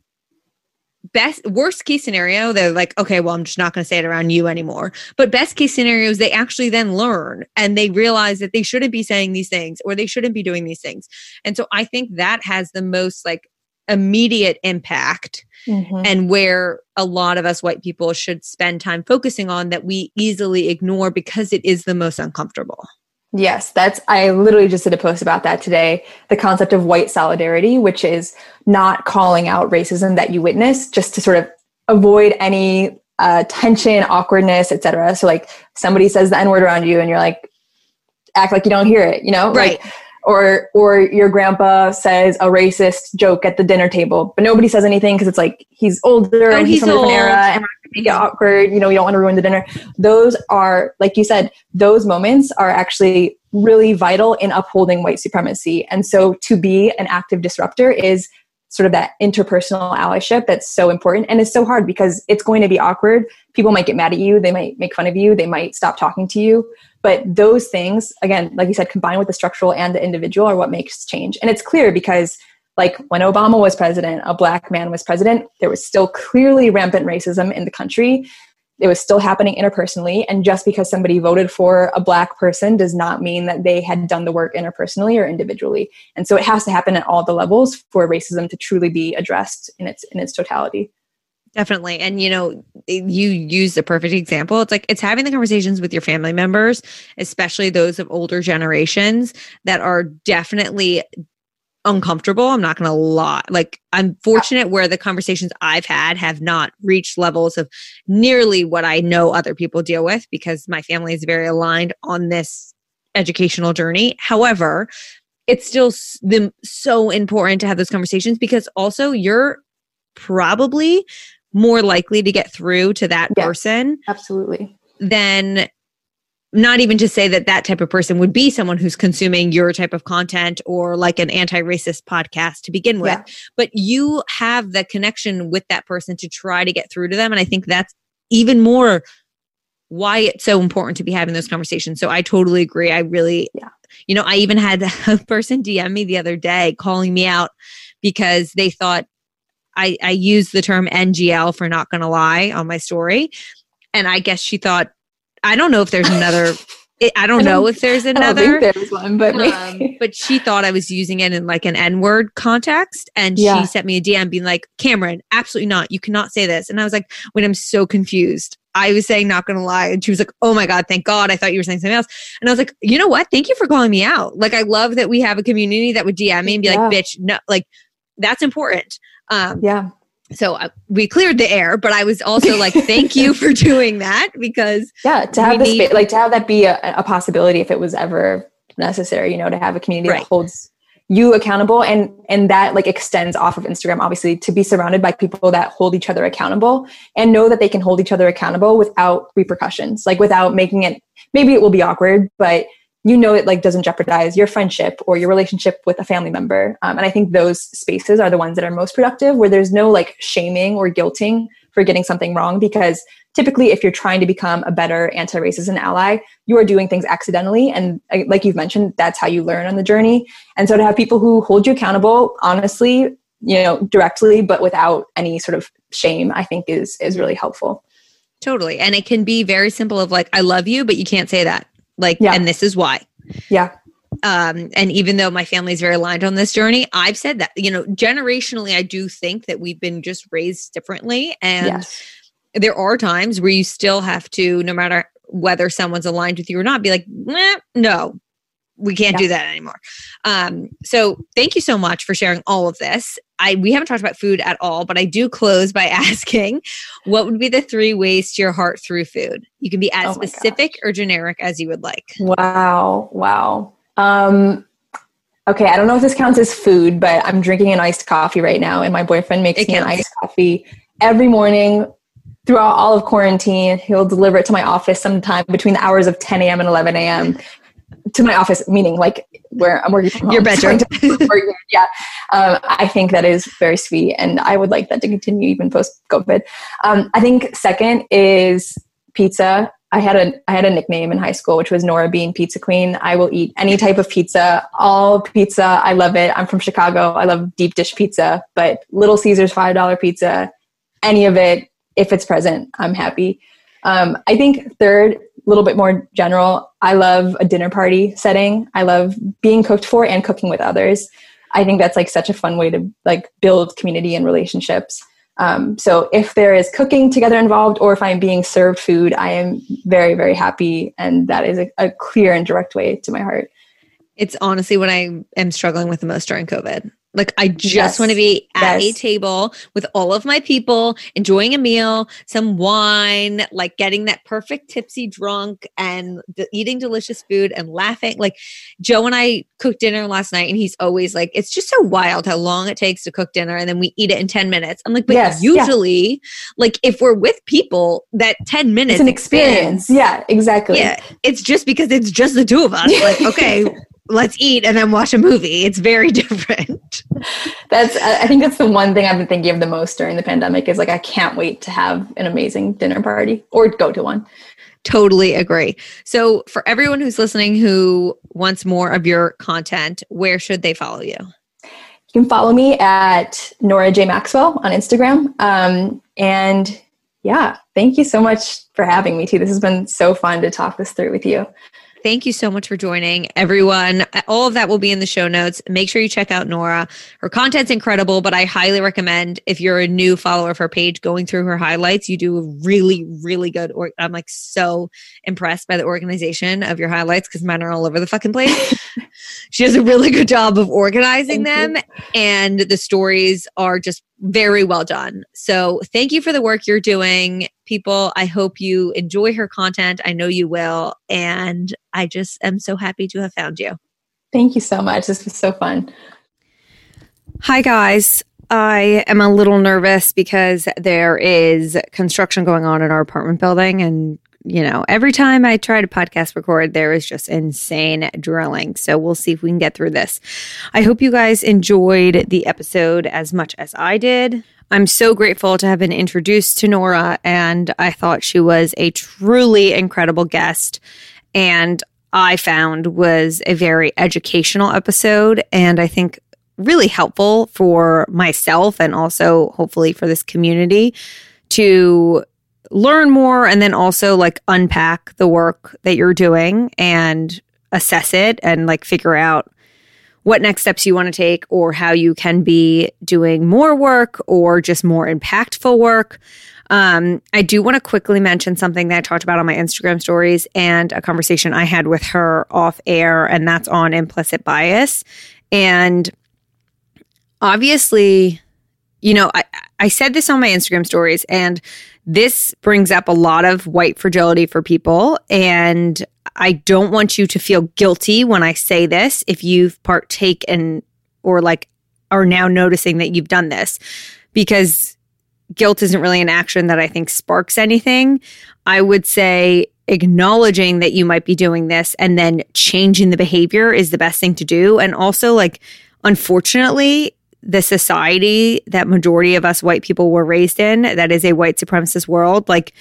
best worst case scenario, they're like, okay, well, I'm just not going to say it around you anymore. But best case scenarios, they actually then learn and they realize that they shouldn't be saying these things or they shouldn't be doing these things. And so I think that has the most like immediate impact mm-hmm. and where a lot of us white people should spend time focusing on that we easily ignore because it is the most uncomfortable. Yes, that's, I literally just did a post about that today. The concept of white solidarity, which is not calling out racism that you witness just to sort of avoid any uh, tension, awkwardness, etc. So, like, somebody says the N word around you and you're like, act like you don't hear it, you know? Right. Like, or or your grandpa says a racist joke at the dinner table, but nobody says anything because it's like he's older oh, and he's, he's from a different era and it's gonna make it awkward. You know, you don't want to ruin the dinner. Those are, like you said, those moments are actually really vital in upholding white supremacy. And so to be an active disruptor is sort of that interpersonal allyship that's so important and it's so hard because it's going to be awkward people might get mad at you they might make fun of you they might stop talking to you but those things, again, like you said, combined with the structural and the individual are what makes change. And it's clear because like when Obama was president, a black man was president, there was still clearly rampant racism in the country. It was still happening interpersonally. And just because somebody voted for a black person does not mean that they had done the work interpersonally or individually. And so it has to happen at all the levels for racism to truly be addressed in its in its totality. Definitely. And you know, you use the perfect example. It's like it's having the conversations with your family members, especially those of older generations that are definitely uncomfortable. I'm not going to lie. Like, I'm fortunate where the conversations I've had have not reached levels of nearly what I know other people deal with because my family is very aligned on this educational journey. However, it's still so important to have those conversations because also you're probably more likely to get through to that person. Absolutely. Then not even to say that that type of person would be someone who's consuming your type of content or like an anti-racist podcast to begin with yeah. but you have the connection with that person to try to get through to them and i think that's even more why it's so important to be having those conversations so i totally agree i really yeah. you know i even had a person dm me the other day calling me out because they thought I, I used the term NGL for not gonna lie on my story. And I guess she thought I don't know if there's another. I don't, I don't know if there's another. there's one, but um, but she thought I was using it in like an N word context, and yeah. she sent me a DM being like, "Cameron, absolutely not. You cannot say this." And I was like, "When I'm so confused." I was saying not gonna lie, and she was like, "Oh my god, thank God! I thought you were saying something else." And I was like, "You know what? Thank you for calling me out. Like, I love that we have a community that would DM me and be yeah. like, bitch, no, like that's important." Um, yeah so uh, we cleared the air but i was also like thank you for doing that because yeah to have this need- like to have that be a, a, possibility if it was ever necessary you know to have a community right. that holds you accountable and and that like extends off of instagram obviously to be surrounded by people that hold each other accountable and know that they can hold each other accountable without repercussions like without making it maybe it will be awkward but you know it like doesn't jeopardize your friendship or your relationship with a family member. Um, and i think those spaces are the ones that are most productive where there's no like shaming or guilting for getting something wrong because typically if you're trying to become a better anti-racist ally you are doing things accidentally. And uh, like you've mentioned that's how you learn on the journey. And so to have people who hold you accountable honestly you know directly but without any sort of shame i think is is really helpful. Totally. And it can be very simple of like i love you but you can't say that like, yeah. and this is why. Yeah. Um, and even though my family is very aligned on this journey, I've said that, you know, generationally, I do think that we've been just raised differently. And yes. there are times where you still have to, no matter whether someone's aligned with you or not, be like, no, we can't yeah. do that anymore. Um, so thank you so much for sharing all of this. I we haven't talked about food at all, but I do close by asking what would be the three ways to your heart through food? You can be as oh specific gosh. or generic as you would like. Wow. Wow. Um okay, I don't know if this counts as food, but I'm drinking an iced coffee right now and my boyfriend makes it me counts. an iced coffee every morning throughout all of quarantine. He'll deliver it to my office sometime between the hours of 10 a.m. and 11 a.m to my office, meaning like where I'm working from Your bedroom. yeah. Um, I think that is very sweet. And I would like that to continue even post COVID. Um, I think second is pizza. I had a I had a nickname in high school, which was Nora Bean Pizza Queen. I will eat any type of pizza, all pizza. I love it. I'm from Chicago. I love deep dish pizza, but Little Caesars five dollar pizza, any of it, if it's present, I'm happy. Um, I think third little bit more general, I love a dinner party setting. I love being cooked for and cooking with others. I think that's like such a fun way to like build community and relationships. Um, so if there is cooking together involved or if I'm being served food, I am very, very happy. And that is a, a clear and direct way to my heart. It's honestly what I am struggling with the most during COVID. Like I just yes. want to be at yes. a table with all of my people, enjoying a meal, some wine, like getting that perfect tipsy drunk and d- eating delicious food and laughing. Like Joe and I cooked dinner last night and he's always like, it's just so wild how long it takes to cook dinner and then we eat it in 10 minutes. I'm like, but yes, usually, yeah. like if we're with people, that 10 minutes it's an experience. yeah, exactly. Yeah. It's just because it's just the two of us. like, okay, let's eat and then watch a movie. It's very different. That's I think that's the one thing I've been thinking of the most during the pandemic is like I can't wait to have an amazing dinner party or go to one. Totally agree. So for everyone who's listening who wants more of your content, where should they follow you? You can follow me at Nora J Maxwell on Instagram. Um, and yeah, thank you so much for having me too. This has been so fun to talk this through with you. Thank you so much for joining, everyone. All of that will be in the show notes. Make sure you check out Nora. Her content's incredible, but I highly recommend if you're a new follower of her page, going through her highlights. You do a really, really good. Or I'm like so impressed by the organization of your highlights because mine are all over the fucking place. she does a really good job of organizing Thank them you. and the stories are just very well done. So thank you for the work you're doing. People, I hope you enjoy her content. I know you will. And I just am so happy to have found you. Thank you so much. This was so fun. Hi, guys. I am a little nervous because there is construction going on in our apartment building. And, you know, every time I try to podcast record, there is just insane drilling. So we'll see if we can get through this. I hope you guys enjoyed the episode as much as I did. I'm so grateful to have been introduced to Nora, and I thought she was a truly incredible guest. And I found was a very educational episode. And I think really helpful for myself and also hopefully for this community to learn more and then also like unpack the work that you're doing and assess it and like figure out what next steps you want to take or how you can be doing more work or just more impactful work. Um, I do want to quickly mention something that I talked about on my Instagram stories and a conversation I had with her off air, and that's on implicit bias. And obviously, you know, I, I said this on my Instagram stories, and this brings up a lot of white fragility for people. And I don't want you to feel guilty when I say this if you've partaken or like are now noticing that you've done this, because guilt isn't really an action that I think sparks anything. I would say acknowledging that you might be doing this and then changing the behavior is the best thing to do. And also, like, unfortunately, the society that majority of us white people were raised in, that is a white supremacist world, like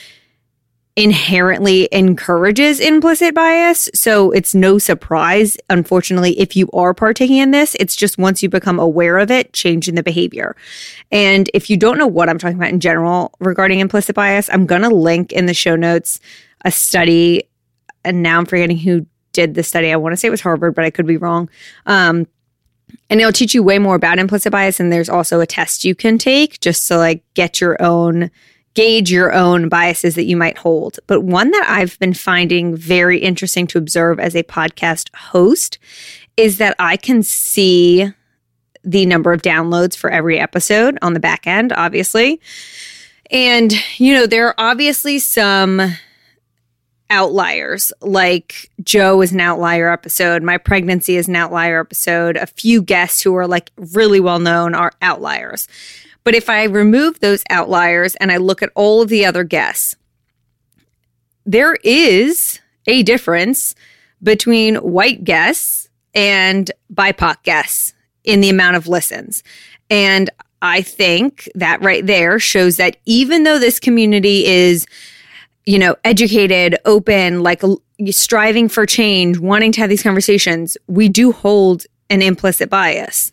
inherently encourages implicit bias. So it's no surprise, unfortunately, if you are partaking in this, it's just once you become aware of it, changing the behavior. And if you don't know what I'm talking about in general regarding implicit bias, I'm going to link in the show notes a study. And now I'm forgetting who did the study. I want to say it was Harvard, but I could be wrong. Um, and it'll teach you way more about implicit bias. And there's also a test you can take just to like get your own gauge your own biases that you might hold. But one that I've been finding very interesting to observe as a podcast host is that I can see the number of downloads for every episode on the back end, obviously. And, you know, there are obviously some outliers, like Joe is an outlier episode, my pregnancy is an outlier episode, a few guests who are like really well known are outliers. But if I remove those outliers and I look at all of the other guests, there is a difference between white guests and BIPOC guests in the amount of listens. And I think that right there shows that even though this community is, you know, educated, open, like striving for change, wanting to have these conversations, we do hold an implicit bias.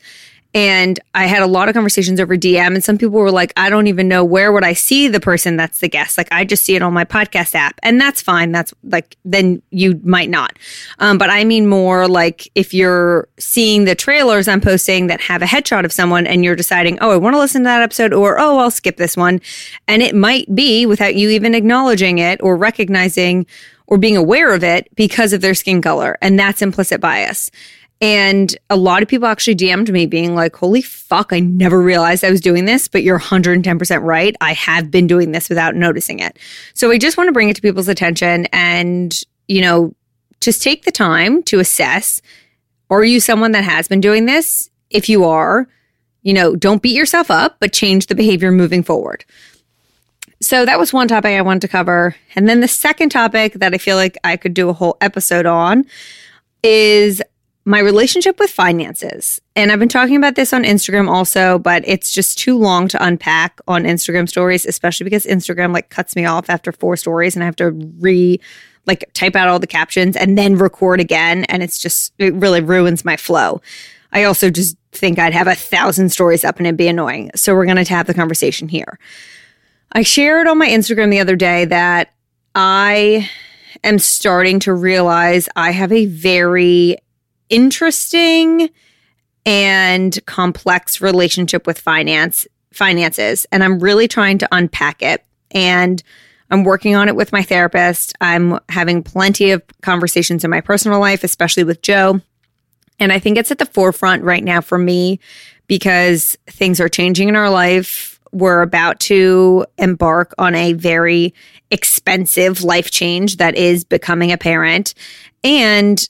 And I had a lot of conversations over DM, and some people were like, I don't even know where would I see the person that's the guest. Like, I just see it on my podcast app, and that's fine. That's like, then you might not. Um, but I mean more like if you're seeing the trailers I'm posting that have a headshot of someone, and you're deciding, oh, I want to listen to that episode, or oh, I'll skip this one. And it might be without you even acknowledging it or recognizing or being aware of it because of their skin color. And that's implicit bias. And a lot of people actually DM'd me being like, holy fuck, I never realized I was doing this, but you're 110% right. I have been doing this without noticing it. So I just want to bring it to people's attention and, you know, just take the time to assess are you someone that has been doing this? If you are, you know, don't beat yourself up, but change the behavior moving forward. So that was one topic I wanted to cover. And then the second topic that I feel like I could do a whole episode on is my relationship with finances. And I've been talking about this on Instagram also, but it's just too long to unpack on Instagram stories, especially because Instagram like cuts me off after four stories and I have to re like type out all the captions and then record again. And it's just, it really ruins my flow. I also just think I'd have a thousand stories up and it'd be annoying. So we're going to have the conversation here. I shared on my Instagram the other day that I am starting to realize I have a very interesting and complex relationship with finance finances and I'm really trying to unpack it and I'm working on it with my therapist. I'm having plenty of conversations in my personal life, especially with Joe. And I think it's at the forefront right now for me because things are changing in our life. We're about to embark on a very expensive life change that is becoming a parent. And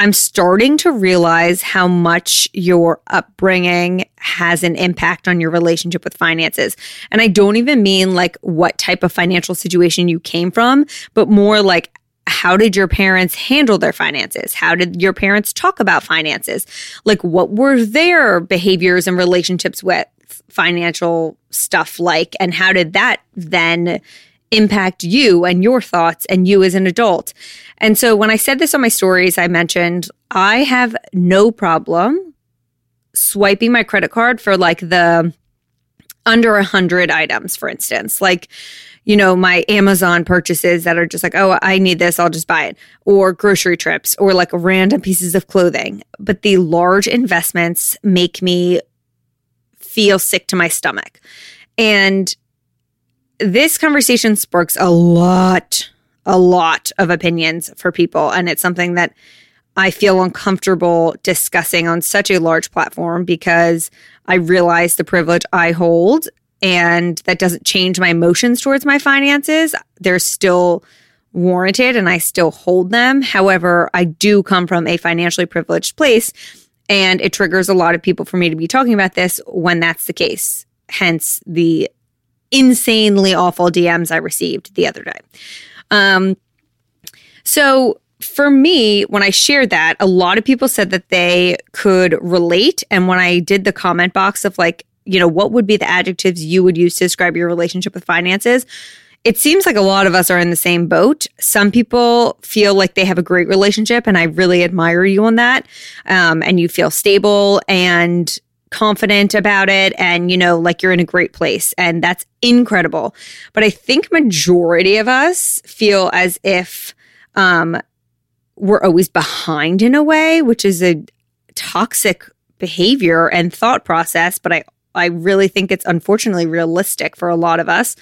I'm starting to realize how much your upbringing has an impact on your relationship with finances. And I don't even mean like what type of financial situation you came from, but more like how did your parents handle their finances? How did your parents talk about finances? Like, what were their behaviors and relationships with financial stuff like? And how did that then impact you and your thoughts and you as an adult? And so, when I said this on my stories, I mentioned I have no problem swiping my credit card for like the under a hundred items, for instance. Like, you know, my Amazon purchases that are just like, oh, I need this, I'll just buy it, or grocery trips, or like random pieces of clothing. But the large investments make me feel sick to my stomach. And this conversation sparks a lot, a lot of opinions for people. And it's something that I feel uncomfortable discussing on such a large platform because I realize the privilege I hold and that doesn't change my emotions towards my finances. They're still warranted and I still hold them. However, I do come from a financially privileged place and it triggers a lot of people for me to be talking about this when that's the case. Hence the insanely awful DMs I received the other day. Um, so for me, when I shared that, a lot of people said that they could relate. And when I did the comment box of like, you know, what would be the adjectives you would use to describe your relationship with finances? It seems like a lot of us are in the same boat. Some people feel like they have a great relationship, and I really admire you on that. Um, and you feel stable and confident about it and you know like you're in a great place and that's incredible but i think majority of us feel as if um we're always behind in a way which is a toxic behavior and thought process but i I really think it's unfortunately realistic for a lot of us.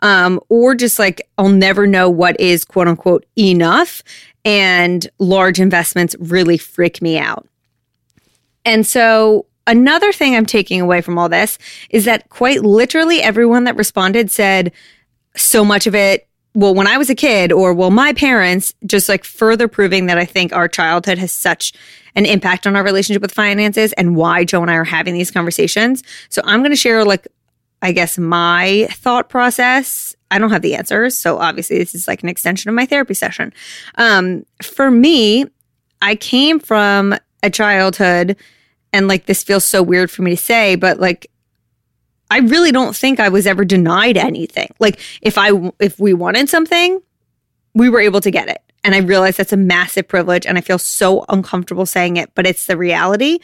Um, or just like, I'll never know what is quote unquote enough. And large investments really freak me out. And so, another thing I'm taking away from all this is that quite literally everyone that responded said so much of it well, when I was a kid, or well, my parents, just like further proving that I think our childhood has such an impact on our relationship with finances and why Joe and I are having these conversations. So I'm going to share, like, I guess, my thought process. I don't have the answers. So obviously, this is like an extension of my therapy session. Um, for me, I came from a childhood, and like, this feels so weird for me to say, but like, I really don't think I was ever denied anything. Like if I if we wanted something, we were able to get it. And I realize that's a massive privilege and I feel so uncomfortable saying it, but it's the reality.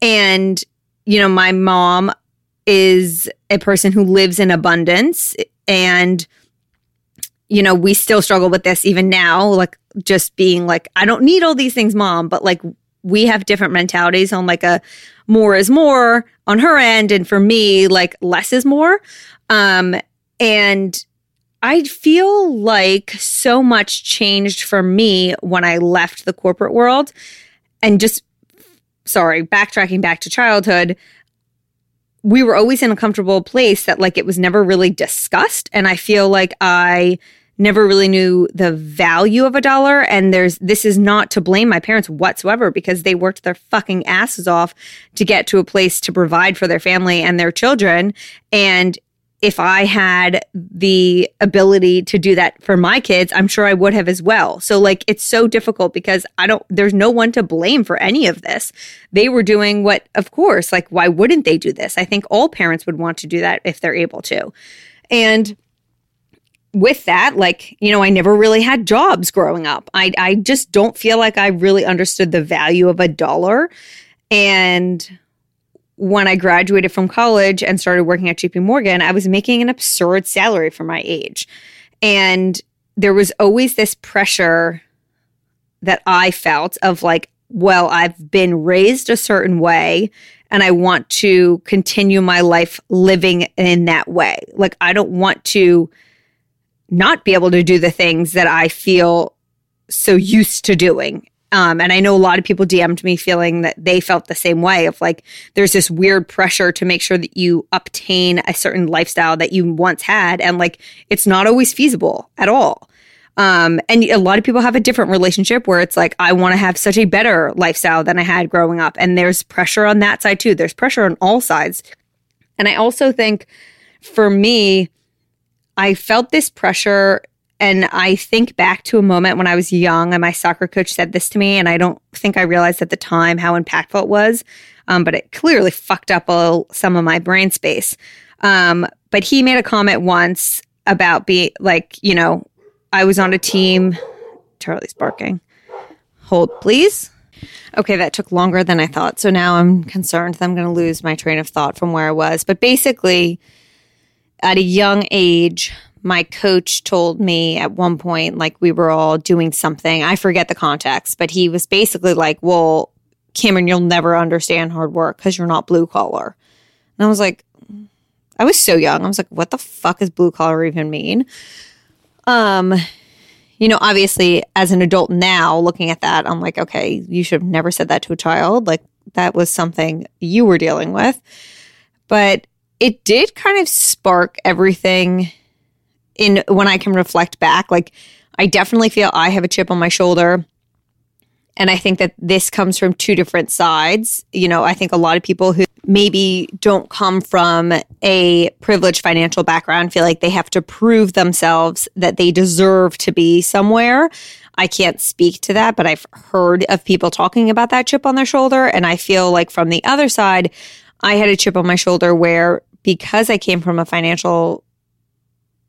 And you know, my mom is a person who lives in abundance and you know, we still struggle with this even now, like just being like I don't need all these things, mom, but like we have different mentalities on like a more is more on her end and for me like less is more. Um and i feel like so much changed for me when i left the corporate world. And just sorry backtracking back to childhood we were always in a comfortable place that like it was never really discussed. And i feel like i never really knew the value of a dollar. And there's, this is not to blame my parents whatsoever because they worked their fucking asses off to get to a place to provide for their family and their children. And if I had the ability to do that for my kids, I'm sure I would have as well. So, like, it's so difficult because I don't, there's no one to blame for any of this. They were doing what, of course, like, why wouldn't they do this? I think all parents would want to do that if they're able to. And with that, like, you know, I never really had jobs growing up. I, I just don't feel like I really understood the value of a dollar. And when I graduated from college and started working at JP Morgan, I was making an absurd salary for my age. And there was always this pressure that I felt of like, well, I've been raised a certain way and I want to continue my life living in that way. Like, I don't want to not be able to do the things that I feel so used to doing. Um, and I know a lot of people DM'd me feeling that they felt the same way of like, there's this weird pressure to make sure that you obtain a certain lifestyle that you once had. And like, it's not always feasible at all. Um, and a lot of people have a different relationship where it's like, I want to have such a better lifestyle than I had growing up. And there's pressure on that side too. There's pressure on all sides. And I also think for me, I felt this pressure. And I think back to a moment when I was young and my soccer coach said this to me. And I don't think I realized at the time how impactful it was. Um, but it clearly fucked up a, some of my brain space. Um, but he made a comment once about being like, you know, I was on a team. Charlie's barking. Hold, please. Okay, that took longer than I thought. So now I'm concerned that I'm going to lose my train of thought from where I was. But basically, at a young age, my coach told me at one point, like we were all doing something. I forget the context, but he was basically like, Well, Cameron, you'll never understand hard work because you're not blue collar. And I was like, I was so young. I was like, What the fuck does blue collar even mean? Um, you know, obviously, as an adult now, looking at that, I'm like, okay, you should have never said that to a child. Like, that was something you were dealing with. But it did kind of spark everything in when I can reflect back. Like, I definitely feel I have a chip on my shoulder. And I think that this comes from two different sides. You know, I think a lot of people who maybe don't come from a privileged financial background feel like they have to prove themselves that they deserve to be somewhere. I can't speak to that, but I've heard of people talking about that chip on their shoulder. And I feel like from the other side, I had a chip on my shoulder where because I came from a financial,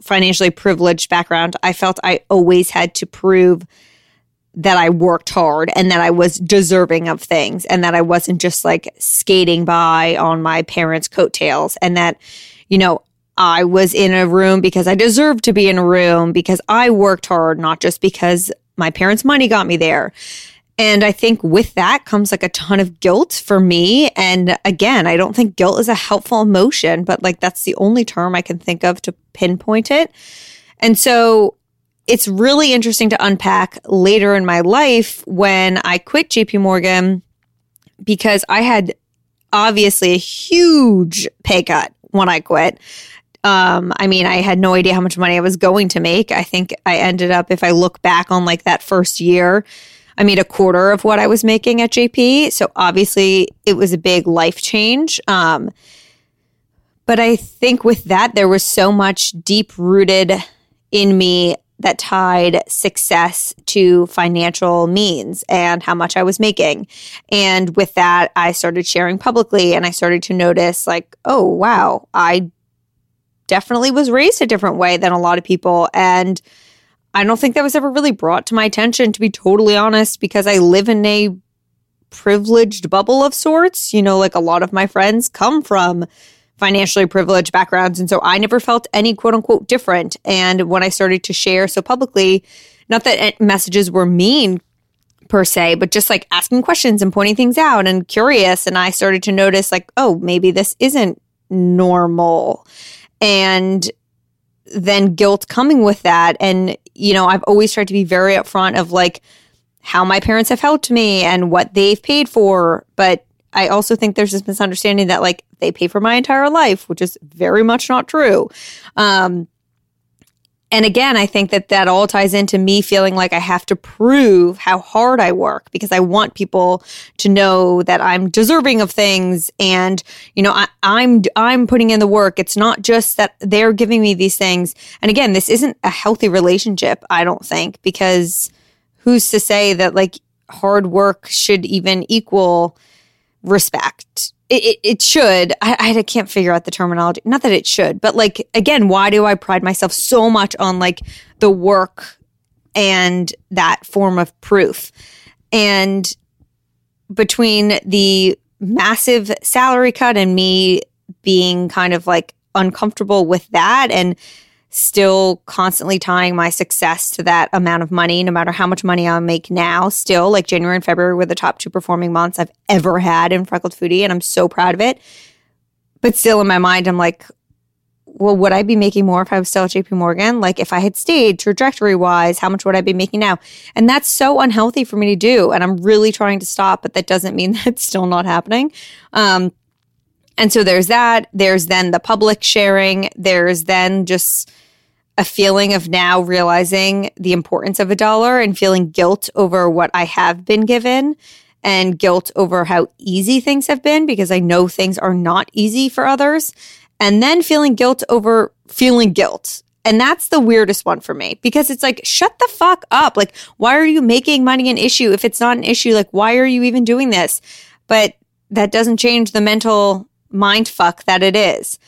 financially privileged background, I felt I always had to prove that I worked hard and that I was deserving of things and that I wasn't just like skating by on my parents' coattails and that, you know, I was in a room because I deserved to be in a room because I worked hard, not just because my parents' money got me there. And I think with that comes like a ton of guilt for me. And again, I don't think guilt is a helpful emotion, but like that's the only term I can think of to pinpoint it. And so it's really interesting to unpack later in my life when I quit JP Morgan because I had obviously a huge pay cut when I quit. Um, I mean, I had no idea how much money I was going to make. I think I ended up, if I look back on like that first year, I made a quarter of what I was making at JP. So obviously it was a big life change. Um, but I think with that, there was so much deep rooted in me that tied success to financial means and how much I was making. And with that, I started sharing publicly and I started to notice, like, oh, wow, I definitely was raised a different way than a lot of people. And I don't think that was ever really brought to my attention, to be totally honest, because I live in a privileged bubble of sorts. You know, like a lot of my friends come from financially privileged backgrounds. And so I never felt any quote unquote different. And when I started to share so publicly, not that eh, messages were mean per se, but just like asking questions and pointing things out and curious. And I started to notice, like, oh, maybe this isn't normal. And then guilt coming with that. And, you know, I've always tried to be very upfront of like how my parents have helped me and what they've paid for. But I also think there's this misunderstanding that like they pay for my entire life, which is very much not true. Um, and again, I think that that all ties into me feeling like I have to prove how hard I work because I want people to know that I'm deserving of things and, you know, I, I'm, I'm putting in the work. It's not just that they're giving me these things. And again, this isn't a healthy relationship, I don't think, because who's to say that like hard work should even equal respect. It, it, should. I, I can't figure out the terminology. Not that it should, but like, again, why do I pride myself so much on like the work and that form of proof? And between the massive salary cut and me being kind of like uncomfortable with that and still constantly tying my success to that amount of money, no matter how much money I make now. Still, like January and February were the top two performing months I've ever had in Freckled Foodie, and I'm so proud of it. But still, in my mind, I'm like, well, would I be making more if I was still at JP Morgan? Like if I had stayed trajectory wise, how much would I be making now? And that's so unhealthy for me to do. And I'm really trying to stop, but that doesn't mean that's still not happening. Um, and so there's that. There's then the public sharing. There's then just a feeling of now realizing the importance of a dollar and feeling guilt over what I have been given and guilt over how easy things have been because I know things are not easy for others. And then feeling guilt over feeling guilt. And that's the weirdest one for me because it's like, shut the fuck up. Like, why are you making money an issue if it's not an issue? Like, why are you even doing this? But that doesn't change the mental mind fuck that it is.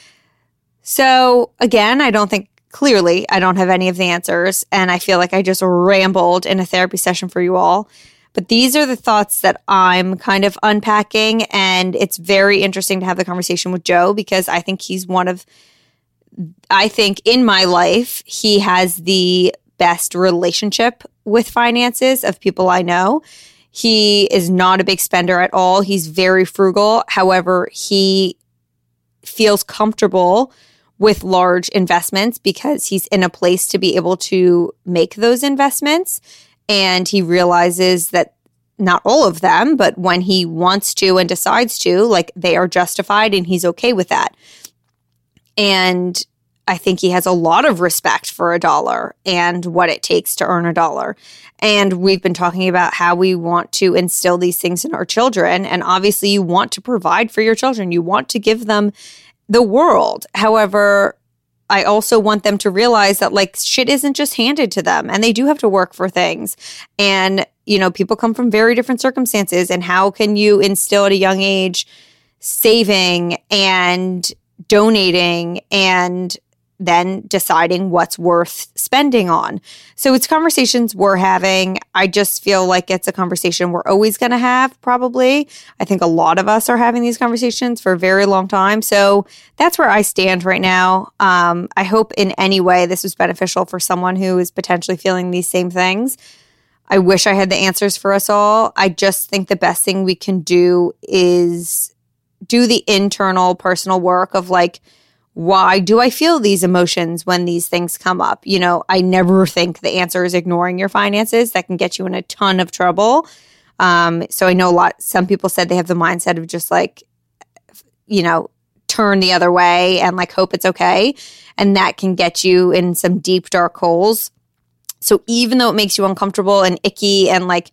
So again, I don't think clearly I don't have any of the answers. And I feel like I just rambled in a therapy session for you all. But these are the thoughts that I'm kind of unpacking. And it's very interesting to have the conversation with Joe because I think he's one of, I think in my life, he has the best relationship with finances of people I know. He is not a big spender at all. He's very frugal. However, he feels comfortable with large investments because he's in a place to be able to make those investments. And he realizes that not all of them, but when he wants to and decides to, like they are justified and he's okay with that. And I think he has a lot of respect for a dollar and what it takes to earn a dollar. And we've been talking about how we want to instill these things in our children. And obviously, you want to provide for your children, you want to give them the world. However, I also want them to realize that like shit isn't just handed to them and they do have to work for things. And, you know, people come from very different circumstances. And how can you instill at a young age saving and donating and then deciding what's worth spending on. So it's conversations we're having. I just feel like it's a conversation we're always going to have, probably. I think a lot of us are having these conversations for a very long time. So that's where I stand right now. Um, I hope in any way this was beneficial for someone who is potentially feeling these same things. I wish I had the answers for us all. I just think the best thing we can do is do the internal personal work of like, why do I feel these emotions when these things come up? You know, I never think the answer is ignoring your finances. That can get you in a ton of trouble. Um, so I know a lot, some people said they have the mindset of just like, you know, turn the other way and like hope it's okay. And that can get you in some deep, dark holes. So even though it makes you uncomfortable and icky and like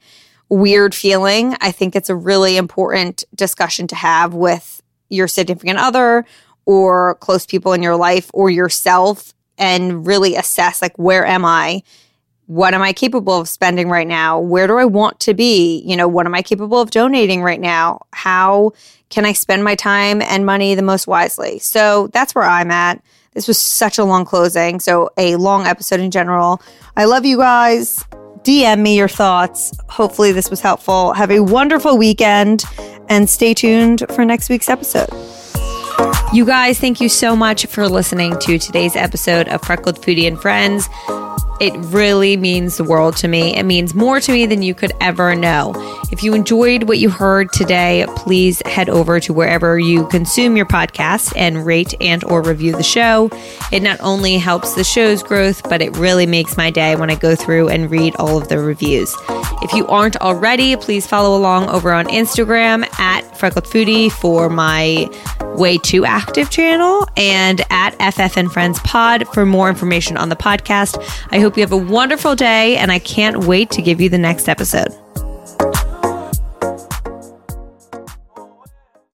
weird feeling, I think it's a really important discussion to have with your significant other or close people in your life or yourself and really assess like where am I? What am I capable of spending right now? Where do I want to be? You know, what am I capable of donating right now? How can I spend my time and money the most wisely? So that's where I'm at. This was such a long closing, so a long episode in general. I love you guys. DM me your thoughts. Hopefully, this was helpful. Have a wonderful weekend and stay tuned for next week's episode. You guys, thank you so much for listening to today's episode of Freckled Foodie and Friends. It really means the world to me. It means more to me than you could ever know. If you enjoyed what you heard today, please head over to wherever you consume your podcast and rate and or review the show. It not only helps the show's growth, but it really makes my day when I go through and read all of the reviews. If you aren't already, please follow along over on Instagram at Freckled Foodie for my way too active channel and at FF and Friends Pod for more information on the podcast. I hope you have a wonderful day and I can't wait to give you the next episode.